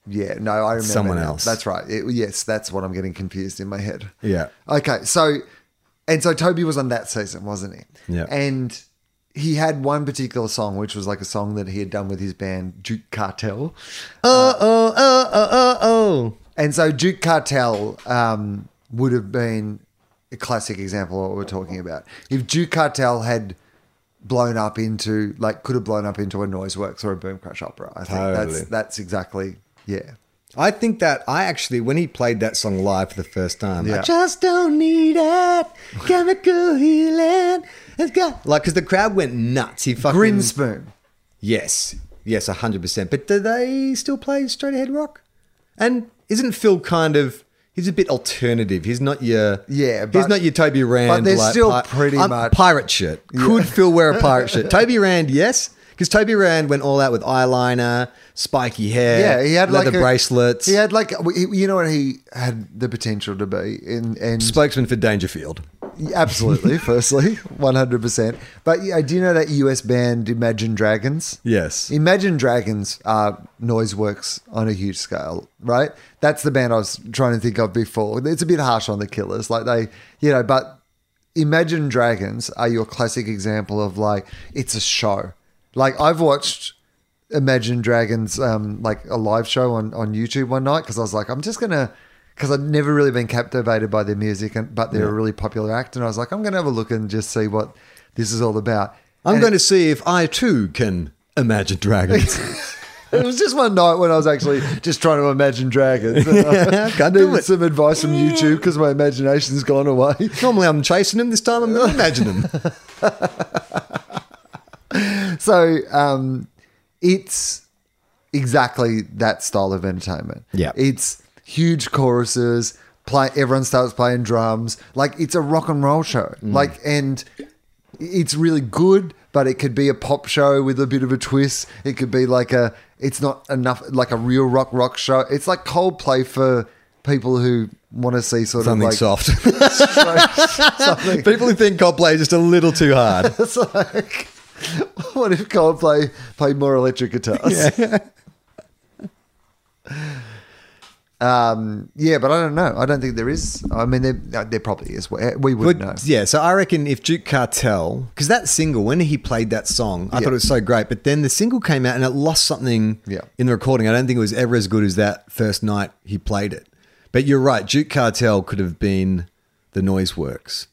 Yeah, no, I remember Someone now. else. That's right. It- yes, that's what I'm getting confused in my head. Yeah. Okay, so and so Toby was on that season, wasn't he? Yeah. And he had one particular song, which was like a song that he had done with his band Duke Cartel. Oh, oh, oh, oh, oh, oh. And so Duke Cartel um, would have been a classic example of what we're talking about. If Duke Cartel had blown up into like could have blown up into a Noiseworks or a Boom Crash Opera, I think Totally. that's that's exactly yeah. I think that I actually, when he played that song live for the first time, I Yeah. just don't need it. Chemical healing. It's got like because the crowd went nuts. He fucking Grinspoon. Yes, yes, hundred percent. But do they still play straight ahead rock? And isn't Phil kind of? He's a bit alternative. He's not your Yeah, he's not your Toby Rand. but they're like, still pretty um, much- pirate shirt. Could Phil wear a pirate shirt? Toby Rand, yes, because Toby Rand went all out with eyeliner, spiky hair, Yeah, he had leather like a- bracelets. He had like you know what he had the potential to be in and spokesman for Dangerfield. absolutely. firstly, one hundred percent. But yeah, do you know that US band Imagine Dragons? Yes. Imagine Dragons are Noiseworks on a huge scale, right? That's the band I was trying to think of before. It's a bit harsh on the Killers, like they, you know, but Imagine Dragons are your classic example of like it's a show. Like I've watched Imagine Dragons um like a live show on on YouTube one night because I was like I'm just gonna because I'd never really been captivated by their music and but they're a really popular act and I was like I'm gonna have a look and just see what this is all about. I'm And going to see if I too can imagine dragons. It was just one night when I was actually just trying to imagine dragons. And I needed some advice from YouTube because my imagination's gone away. Normally I'm chasing him. This time I'm going to imagine him. So um, it's exactly that style of entertainment. Yeah. it's huge choruses. Play. Everyone starts playing drums. Like it's a rock and roll show. Mm. Like and it's really good. But it could be a pop show with a bit of a twist. It could be like a. It's not enough like a real rock rock show. It's like Coldplay for people who want to see sort Something of like soft. something. People who think Coldplay is just a little too hard. It's like, what if Coldplay played more electric guitars? Yeah. um, yeah, but I don't know. I don't think there is. I mean, there, there probably is. We we would know. yeah, so I reckon if Duke Cartel, because that single, when he played that song, I Yeah. thought it was so great. But then the single came out and it lost something Yeah. in the recording. I don't think it was ever as good as that first night he played it. But you're right, Duke Cartel could have been the Noiseworks.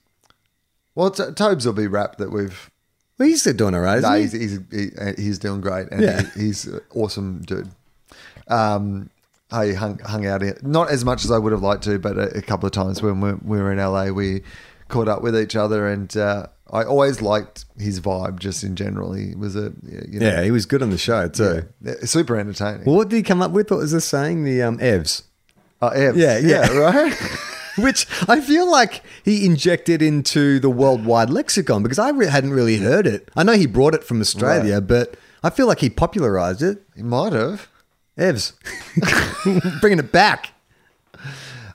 Well, t- Tobes will be rap that we've. Well, he's still doing all right, isn't No, he? he's, he's, he, uh, he's doing great, and Yeah. he, he's an awesome dude. Um, I hung, hung out here, not as much as I would have liked to, but a, a couple of times when we, we were in LA, we caught up with each other, and uh, I always liked his vibe just in general. He was a you know, yeah, he was good on the show too. yeah, super entertaining. Well, what did he come up with? What was the saying? The um, Evs. Oh, Evs. Yeah, yeah. right. Which I feel like he injected into the worldwide lexicon because I re- hadn't really heard it. I know he brought it from Australia, but I feel like he popularized it. he might have. Evs, bringing it back.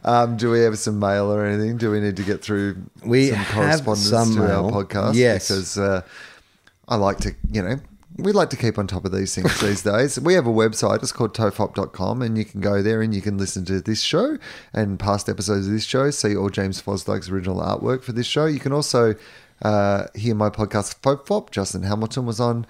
Um, do we have some mail or anything? Do we need to get through We some have correspondence some to mail. our podcast? Yes. because uh, I like to, you know, we like to keep on top of these things these days. We have a website. It's called tofop.com, and you can go there and you can listen to this show and past episodes of this show. See all James Fosdyke's original artwork for this show. You can also uh, hear my podcast Fofop. Justin Hamilton was on.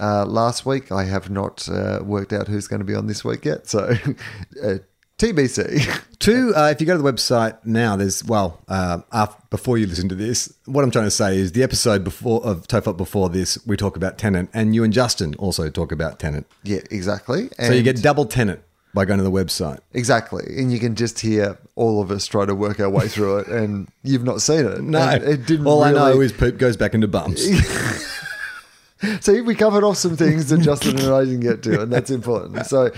Uh, last week, I have not uh, worked out who's going to be on this week yet, so uh, TBC. Two, uh, if you go to the website now, there's well, uh, af before you listen to this, what I'm trying to say is the episode before of Tofop before this, we talk about Tenet, and you and Justin also talk about Tenet. yeah, exactly. So you get double Tenet by going to the website. Exactly. And you can just hear all of us try to work our way through it, and you've not seen it. No, And it didn't all I know is poop goes back into bumps. See, we covered off some things that Justin and I didn't get to, and that's important. So,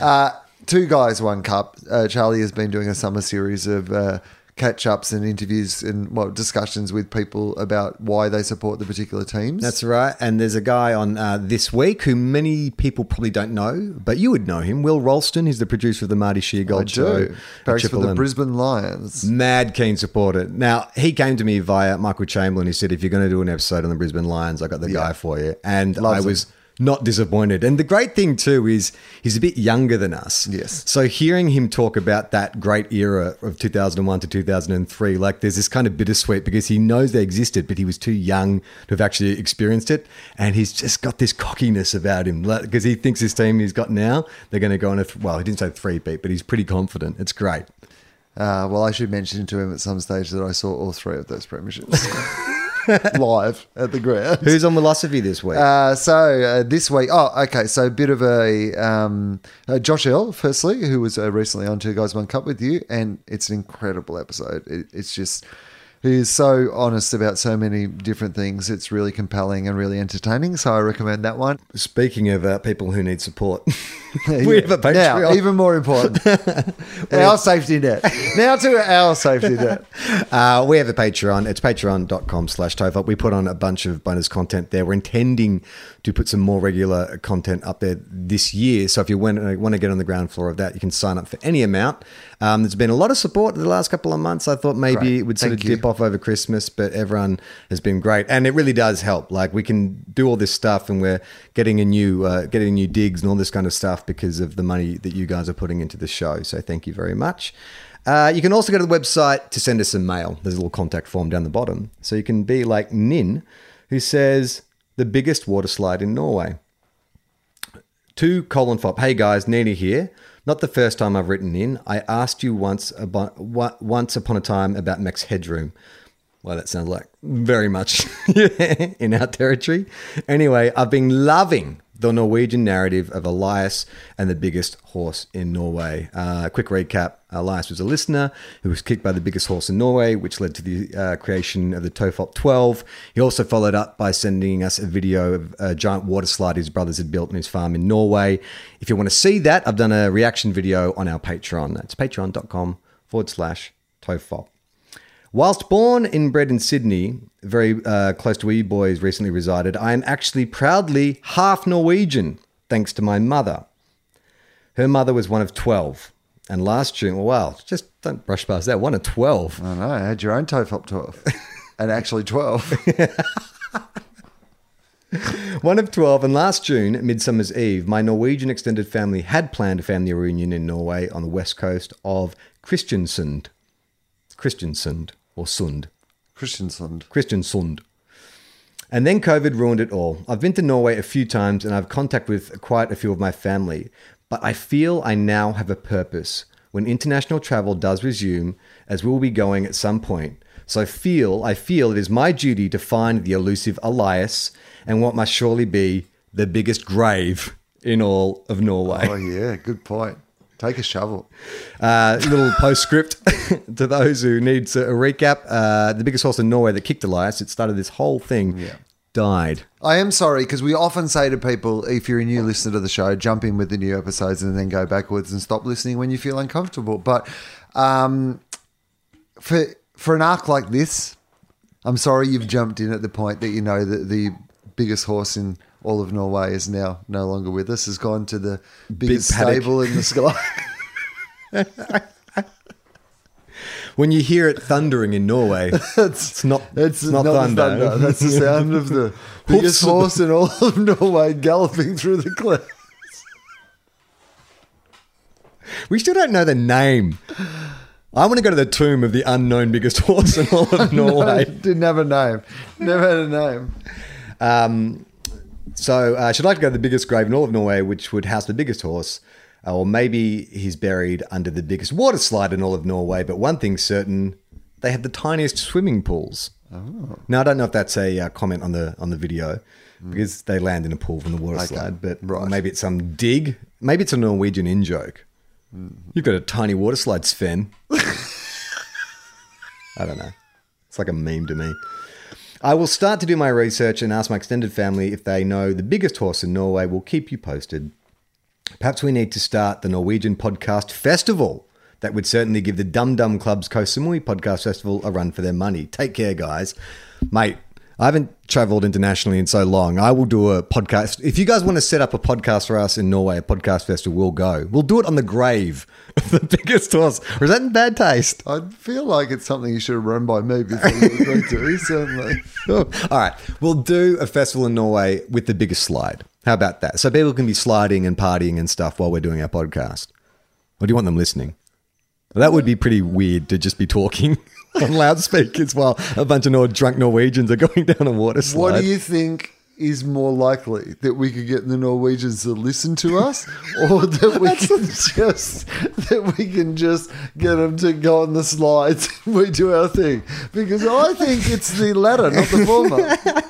uh, two guys, one cup. Uh, Charlie has been doing a summer series of uh, catch ups and interviews and well discussions with people about why they support the particular teams. That's right. And there's a guy on uh, this week who many people probably don't know, but you would know him. Will Ralston. He's the producer of the Marty Sheargold I show. do. at Barracks for the. Brisbane Lions. Mad keen supporter. Now he came to me via Michael Chamberlain. He said, "If you're going to do an episode on the Brisbane Lions, I got the Yeah. guy for you." And Loves I was not disappointed. And the great thing too is he's a bit younger than us. Yes. So hearing him talk about that great era of 2001 to 2003, like there's this kind of bittersweet because he knows they existed, but he was too young to have actually experienced it, and he's just got this cockiness about him because he thinks this team he's got now they're going to go on a th- well, he didn't say three beat, but he's pretty confident. It's great. Uh, well, I should mention to him at some stage that I saw all three of those premierships live at the ground. Who's on Wilosophy this week? Uh, so uh, this week, oh, okay. So a bit of a um, uh, Josh Earl. Firstly, who was uh, recently on Two Guys One Cup with you, and it's an incredible episode. It, it's just he is so honest about so many different things. It's really compelling and really entertaining. So I recommend that one. Speaking of uh, people who need support, we have a Patreon. Now, even more important, our safety net. Now to our safety net. Uh, we have a Patreon. It's patreon.com slash tofop. We put on a bunch of bonus content there. We're intending to put some more regular content up there this year. So if you want to, want to get on the ground floor of that, you can sign up for any amount. Um, there's been a lot of support the last couple of months. I thought maybe Great. it would sort Thank of you. dip off over Christmas, but everyone has been great. And it really does help. Like we can do all this stuff and we're getting a new, uh, getting new digs and all this kind of stuff because of the money that you guys are putting into the show. So thank you very much. Uh, you can also go to the website to send us some mail. There's a little contact form down the bottom. So you can be like Nin, who says, the biggest water slide in Norway. To Colin Fop, hey guys, Nina here. Not the first time I've written in. I asked you once about, once upon a time about Max Headroom. Well, that sounds like very much in our territory. Anyway, I've been loving the Norwegian narrative of Elias and the biggest horse in Norway. Uh, quick recap Elias was a listener who was kicked by the biggest horse in Norway, which led to the uh, creation of the Tofop 12. He also followed up by sending us a video of a giant water slide his brothers had built on his farm in Norway. If you want to see that, I've done a reaction video on our Patreon. That's patreon.com forward slash Tofop. Whilst born and bred in Sydney, very uh, close to where you boys recently resided, I am actually proudly half Norwegian, thanks to my mother. Her mother was one of 12. And last June, well, wow, just don't brush past that, one of 12. I know. I had your own Tofop 12. and actually 12. One of 12, and last June, Midsummer's Eve, my Norwegian extended family had planned a family reunion in Norway on the west coast of Kristiansund. Kristiansund, or Sund. Christiansund. Kristiansund. And then COVID ruined it all. I've been to Norway a few times and I've contact with quite a few of my family, but I feel I now have a purpose when international travel does resume, as we'll be going at some point. So I feel I feel it is my duty to find the elusive Elias and what must surely be the biggest grave in all of Norway. Oh, yeah. Good point. Take a shovel. Uh, little postscript to those who needs a recap. Uh, the biggest horse in Norway that kicked Elias, it started this whole thing, Yeah. died. I am sorry because we often say to people, if you're a new listener to the show, jump in with the new episodes and then go backwards and stop listening when you feel uncomfortable. But um, for for an arc like this, I'm sorry you've jumped in at the point that you know that the biggest horse in all of Norway is now no longer with us, has gone to the biggest paddock. stable in the sky. When you hear it thundering in Norway, it's not. It's, not, not, thunder. thunder. That's the sound of the biggest horse in all of Norway galloping through the clouds. we still don't know the name. I want to go to the tomb of the unknown biggest horse in all of Norway. Didn't have a name. Never had a name. Um, so uh, she'd like to go to the biggest grave in all of Norway, which would house the biggest horse. Uh, or maybe he's buried under the biggest water slide in all of Norway. But one thing's certain: they have the tiniest swimming pools. Now I don't know if that's a uh, comment on the on the video because they land in a pool from the water slide, but right. maybe it's some dig. Maybe it's a Norwegian in joke. You've got a tiny water slide, Sven. I don't know. It's like a meme to me. I will start to do my research and ask my extended family if they know the biggest horse in Norway. We'll keep you posted. Perhaps we need to start the Norwegian podcast festival That would certainly give the Dum Dum Club's Koh Samui Podcast Festival a run for their money. Take care, guys. Mate, I haven't traveled internationally in so long. I will do a podcast. If you guys want to set up a podcast for us in Norway, a podcast festival, we'll go. We'll do it on the grave of the biggest horse. Or is that in bad taste? I feel like it's something you should have run by me before you agreed to. Certainly. All right. We'll do a festival in Norway with the biggest slide. How about that? So people can be sliding and partying and stuff while we're doing our podcast. Or do you want them listening? That would be pretty weird to just be talking on loudspeakers while a bunch of Nor- drunk Norwegians are going down a water slide. What do you think is more likely that we could get the Norwegians to listen to us, or that we can just that we can just get them to go on the slides and we do our thing? Because I think it's the latter, not the former.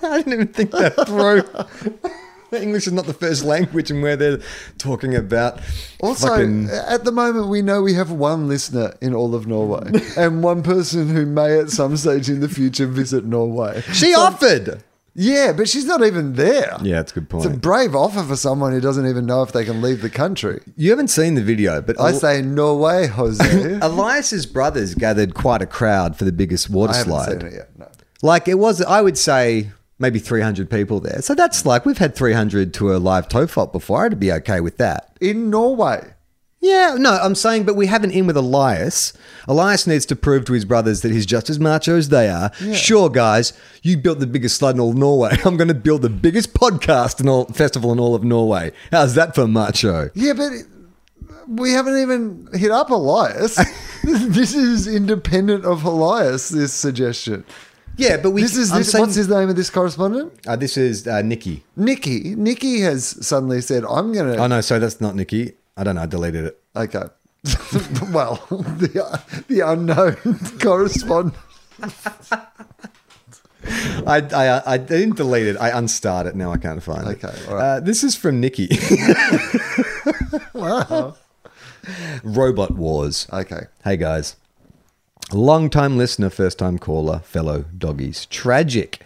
I didn't even think that through. English is not the first language, and where they're talking about Also, fucking- at the moment, we know we have one listener in all of Norway, and one person who may at some stage in the future visit Norway. she offered. Yeah, but she's not even there. Yeah, that's a good point. It's a brave offer for someone who doesn't even know if they can leave the country. You haven't seen the video, but I say no way, Jose. Elias's brothers gathered quite a crowd for the biggest water slide. seen it yet. No. Like it was, I would say maybe 300 people there. So that's like we've had 300 to a live Tofop before. I'd be okay with that. In Norway. Yeah, no, I'm saying, but we have an in with Elias. Elias needs to prove to his brothers that he's just as macho as they are. Sure, guys, you built the biggest slide in all of Norway. I'm going to build the biggest podcast and all festival in all of Norway. How's that for macho? Yeah, but we haven't even hit up Elias. this is independent of Elias, this suggestion. Yeah, but we. This is I'm this, saying- what's his name of this correspondent? Uh, this is uh, Nikki. Nikki. Nikki has suddenly said, I'm going to. Oh no, so that's not Nikki. I don't know. I deleted it. Okay. well, the, the unknown correspondent. I, I I didn't delete it. I unstart it. Now I can't find it. Okay, all right. Uh, this is from Nikki. Wow. Robot Wars. Okay. Hey guys, long time listener, first time caller, fellow doggies. Tragic.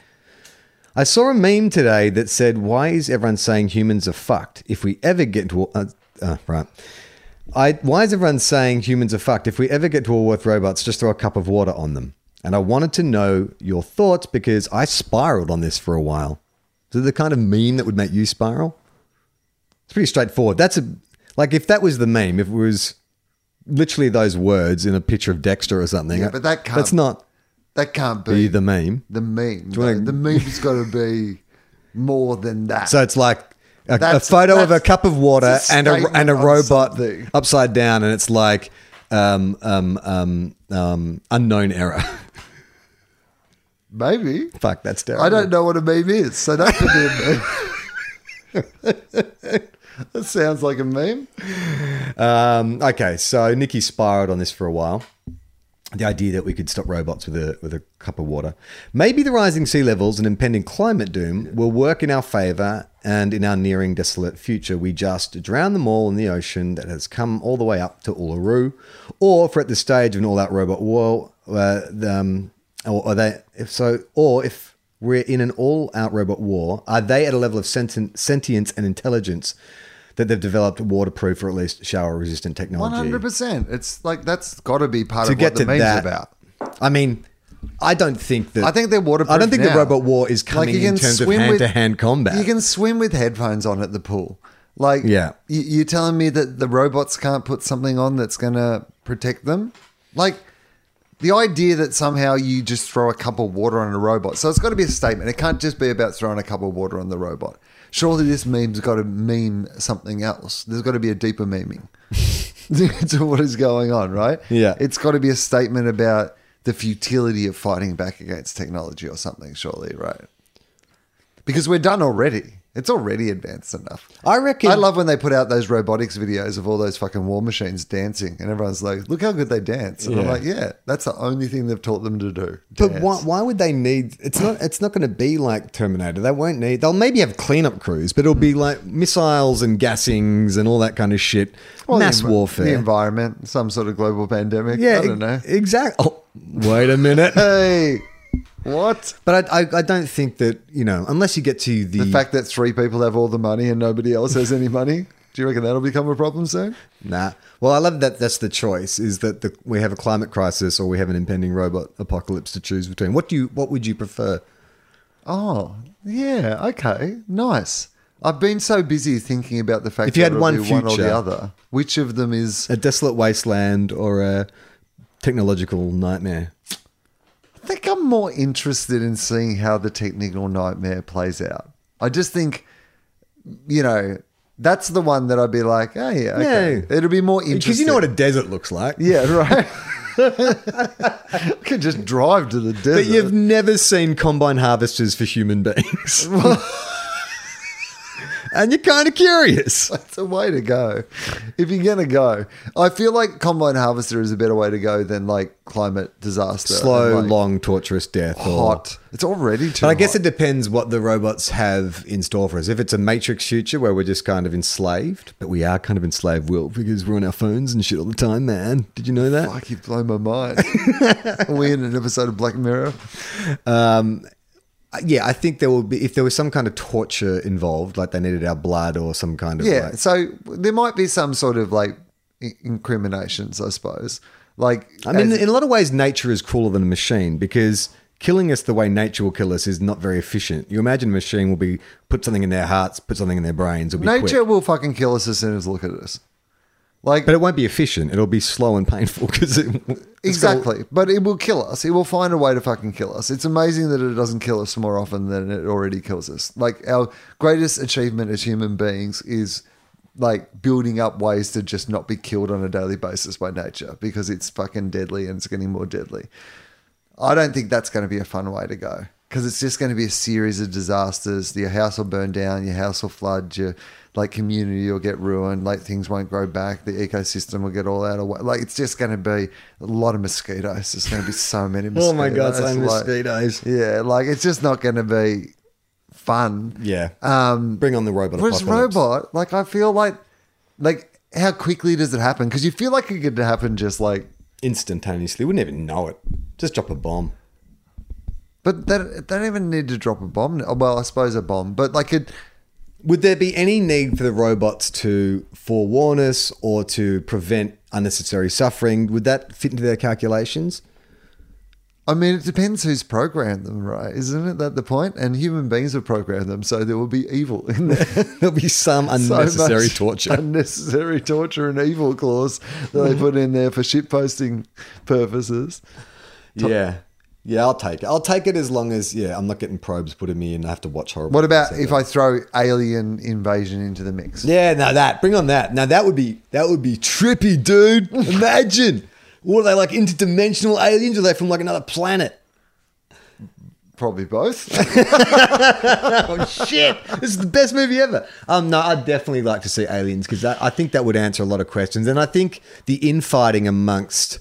I saw a meme today that said, "Why is everyone saying humans are fucked? If we ever get to uh, uh, right." I, why is everyone saying humans are fucked? If we ever get to war with robots, just throw a cup of water on them. And I wanted to know your thoughts because I spiraled on this for a while. Is it the kind of meme that would make you spiral? It's pretty straightforward. That's a like if that was the meme, if it was literally those words in a picture of Dexter or something. Yeah, but that can't- that's not That can't be be the meme. the meme. wanna- The meme's got to be more than that. So it's like a, a photo of a cup of water a and a and a robot upside down, and it's like um, um, um, um, unknown error. Maybe. Fuck, that's terrible. I don't know what a meme is, so that could be a meme. that sounds like a meme. Um, okay, so Nikki spiraled on this for a while. The idea that we could stop robots with a with a cup of water. Maybe the rising sea levels and impending climate doom will work in our favor, and in our nearing desolate future, we just drown them all in the ocean that has come all the way up to Uluru, or if we're at the stage of an all-out robot war, uh, um, or are they? If so, or if we're in an all-out robot war, are they at a level of sentience and intelligence? That they've developed waterproof or at least shower-resistant technology. One hundred percent. It's like that's got to be part to of what the to meme's that, about. I mean, I don't think that. I think they're waterproof. I don't think the robot war is coming you in terms of swim with- hand-to-hand combat. You can swim with headphones on at the pool. Like, Yeah. you, you're telling me that the robots can't put something on that's going to protect them? Like, the idea that somehow you just throw a cup of water on a robot. So it's got to be a statement. It can't just be about throwing a cup of water on the robot. Surely this meme's got to meme something else. There's got to be a deeper meaning to what is going on, right? Yeah. It's got to be a statement about the futility of fighting back against technology or something, surely, right? Because we're done already. It's already advanced enough. I reckon- I love when they put out those robotics videos of all those fucking war machines dancing, and everyone's like, "Look how good they dance." And I'm Yeah. like, "Yeah, that's the only thing they've taught them to do." But why, why would they need? It's not. It's not going to be like Terminator. They won't need. They'll maybe have cleanup crews, but it'll be like missiles and gassings and all that kind of shit. Well, Mass the, env- warfare. the environment, some sort of global pandemic. yeah, I don't know. exactly. Oh, wait a minute. Hey, what? but I, I, I don't think that you know unless you get to the, The fact that three people have all the money and nobody else has any money. Do you reckon that'll become a problem soon? Nah. Well, I love that that's the choice is that the, we have a climate crisis or we have an impending robot apocalypse to choose between. What do you what would you prefer? Oh, yeah. Okay. Nice. I've been so busy thinking about the fact If you had one be one or the other. Which of them is? A desolate wasteland or a technological nightmare? I think I'm more interested in seeing how the technical nightmare plays out. I just think, you know, that's the one that I'd be like, oh yeah, okay. Yeah. It'll be more interesting Because you know what a desert looks like. yeah, right. I could just drive to the desert. But you've never seen combine harvesters for human beings. and you're kind of curious. It's a way to go. If you're gonna go, I feel like combine harvester is a better way to go than like climate disaster. Slow, like, long, torturous death. or- hot. It's already too. But I guess it depends what the robots have in store for us. If it's a Matrix future where we're just kind of enslaved, but we are kind of enslaved, Will, because we're on our phones and shit all the time, man. Did you know that? Fuck, you've blown my mind. Are we in an episode of Black Mirror? Um, Uh, yeah, I think there will be, if there was some kind of torture involved, like they needed our blood or some kind of. Yeah. like- So there might be some sort of like incriminations, I suppose. Like, I mean, as- in a lot of ways, nature is crueler than a machine because killing us the way nature will kill us is not very efficient. You imagine a machine will be put something in their hearts, put something in their brains, will be nature quick. will fucking kill us as soon as look at us. Like, But it won't be efficient. It'll be slow and painful because it, got- Exactly. But it will kill us. It will find a way to fucking kill us. It's amazing that it doesn't kill us more often than it already kills us. Like our greatest achievement as human beings is like building up ways to just not be killed on a daily basis by nature because it's fucking deadly and it's getting more deadly. I don't think that's going to be a fun way to go because it's just going to be a series of disasters. Your house will burn down, your house will flood, your like community will get ruined, like things won't grow back, the ecosystem will get all out of. Like it's just going to be a lot of mosquitoes. There's going to be so many mosquitoes. Oh my God, so many Like- mosquitoes. yeah, like it's just not going to be fun. Yeah. Um, Bring on the robot. Whereas apocalypse. robot, like I feel like, like how quickly does it happen? Because you feel like it could happen just like instantaneously. We wouldn't even know it. Just drop a bomb. But they, they don't even need to drop a bomb. Well, I suppose a bomb, but like it. Would there be any need for the robots to forewarn us or to prevent unnecessary suffering? Would that fit into their calculations? I mean, it depends who's programmed them, right? Isn't it that the point? And human beings have programmed them, so there will be evil in there. There'll be some unnecessary much torture. unnecessary torture, and evil clause that they put in there for shit posting purposes. yeah. Yeah, I'll take it. I'll take it as long as, yeah, I'm not getting probes put in me and I have to watch horrible What about if I throw alien invasion into the mix? Yeah, now that. Bring on that. Now that would be that would be trippy, dude. Imagine. What are they like interdimensional aliens? Or are they from like another planet? Probably both. Oh shit! this is the best movie ever. Um, no, I'd definitely like to see aliens because I think that would answer a lot of questions, and I think the infighting amongst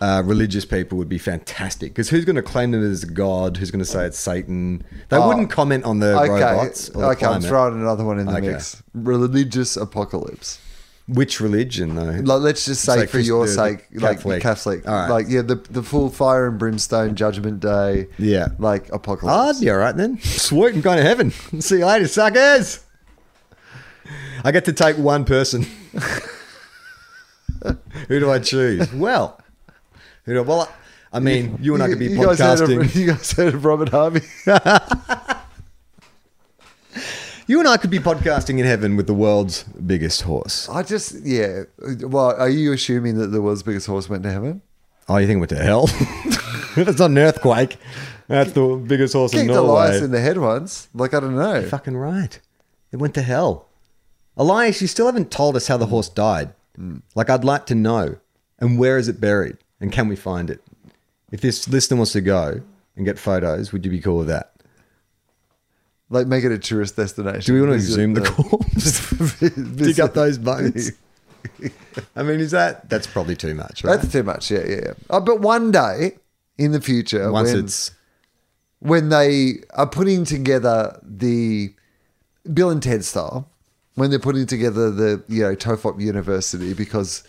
uh, religious people would be fantastic. Because who's going to claim them as God? Who's going to say it's Satan? They Oh, wouldn't comment on the okay, robots. Or okay, I'm throwing another one in the Okay. mix. Religious apocalypse. Which religion though? Like, let's just say, Say for your Christ- the sake, like Catholic. Catholic, All right. like yeah, the the full fire and brimstone Judgment Day, Yeah. like Oh, apocalypse. I'd be all right then. Sweet, I'm going to heaven. See you later, suckers. I get to take one person. who do I choose? Well, do I, well, I mean, you and I could be you guys podcasting. of, you guys heard of Robert Harvey? You and I could be podcasting in heaven with the world's biggest horse. I just yeah. Well, are you assuming that the world's biggest horse went to heaven? Oh, you think it went to hell? it's not an earthquake, that's the biggest horse in Kicked Norway. Elias in the head once. Like I don't know. Fucking right. It went to hell. Elias, you still haven't told us how the horse died. Mm. Like, I'd like to know. And where is it buried? And can we find it? If this listener wants to go and get photos, would you be cool with that? Like make it a tourist destination. Do we want to zoom the the- corpse? Dig up those bones? I mean, is that that's probably too much, right? That's too much. Yeah, yeah. yeah. Oh, but one day in the future, Once when, it's when they are putting together the Bill and Ted style, when they're putting together the you know Tofop University because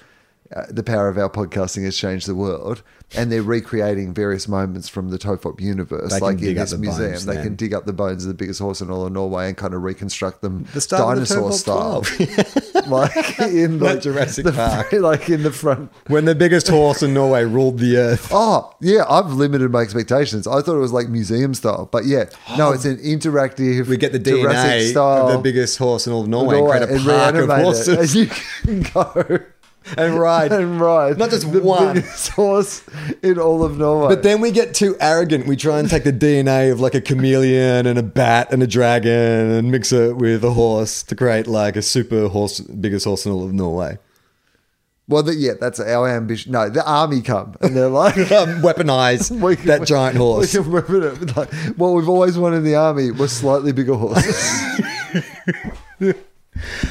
uh, the power of our podcasting has changed the world, and they're recreating various moments from the Tofop universe, They like in this the museum. bones they then. can dig up the bones of the biggest horse in all of Norway and kind of reconstruct them The the dinosaur Tofop style, like in Like like Jurassic the, Park. like in the front. when the biggest horse in Norway ruled the earth. Oh, yeah, I've limited my expectations. I thought it was like museum style, but yeah, no, it's an interactive. We get the Jurassic DNA style of the biggest horse in all of Norway, Norway and create a park of reanimate it, horses and you can go and ride. and ride. Not just the one. biggest horse in all of Norway. But then we get too arrogant. We try and take the DNA of like a chameleon and a bat and a dragon and mix it with a horse to create like a super horse, biggest horse in all of Norway. well, the, yeah, that's our ambition. No, the army come and they're like. Um, weaponize we can- that giant horse. We can weapon it. Like, what we've always wanted in the army was slightly bigger horses.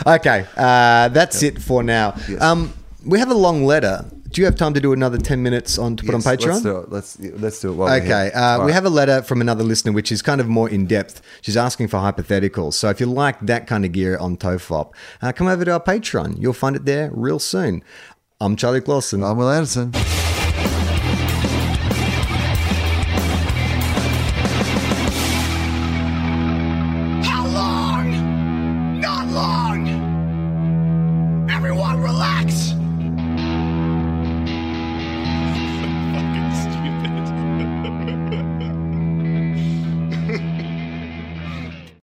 Okay, uh, that's it for now. Um, we have a long letter. Do you have time to do another ten minutes on to put Yes, on Patreon? Let's do it. Let's, let's do it. While we're Okay, here. uh, we right. have a letter from another listener, which is kind of more in depth. She's asking for hypotheticals. So if you like that kind of gear on Tofop, uh, come over to our Patreon. You'll find it there real soon. I'm Charlie Clausen. I'm Wil Anderson.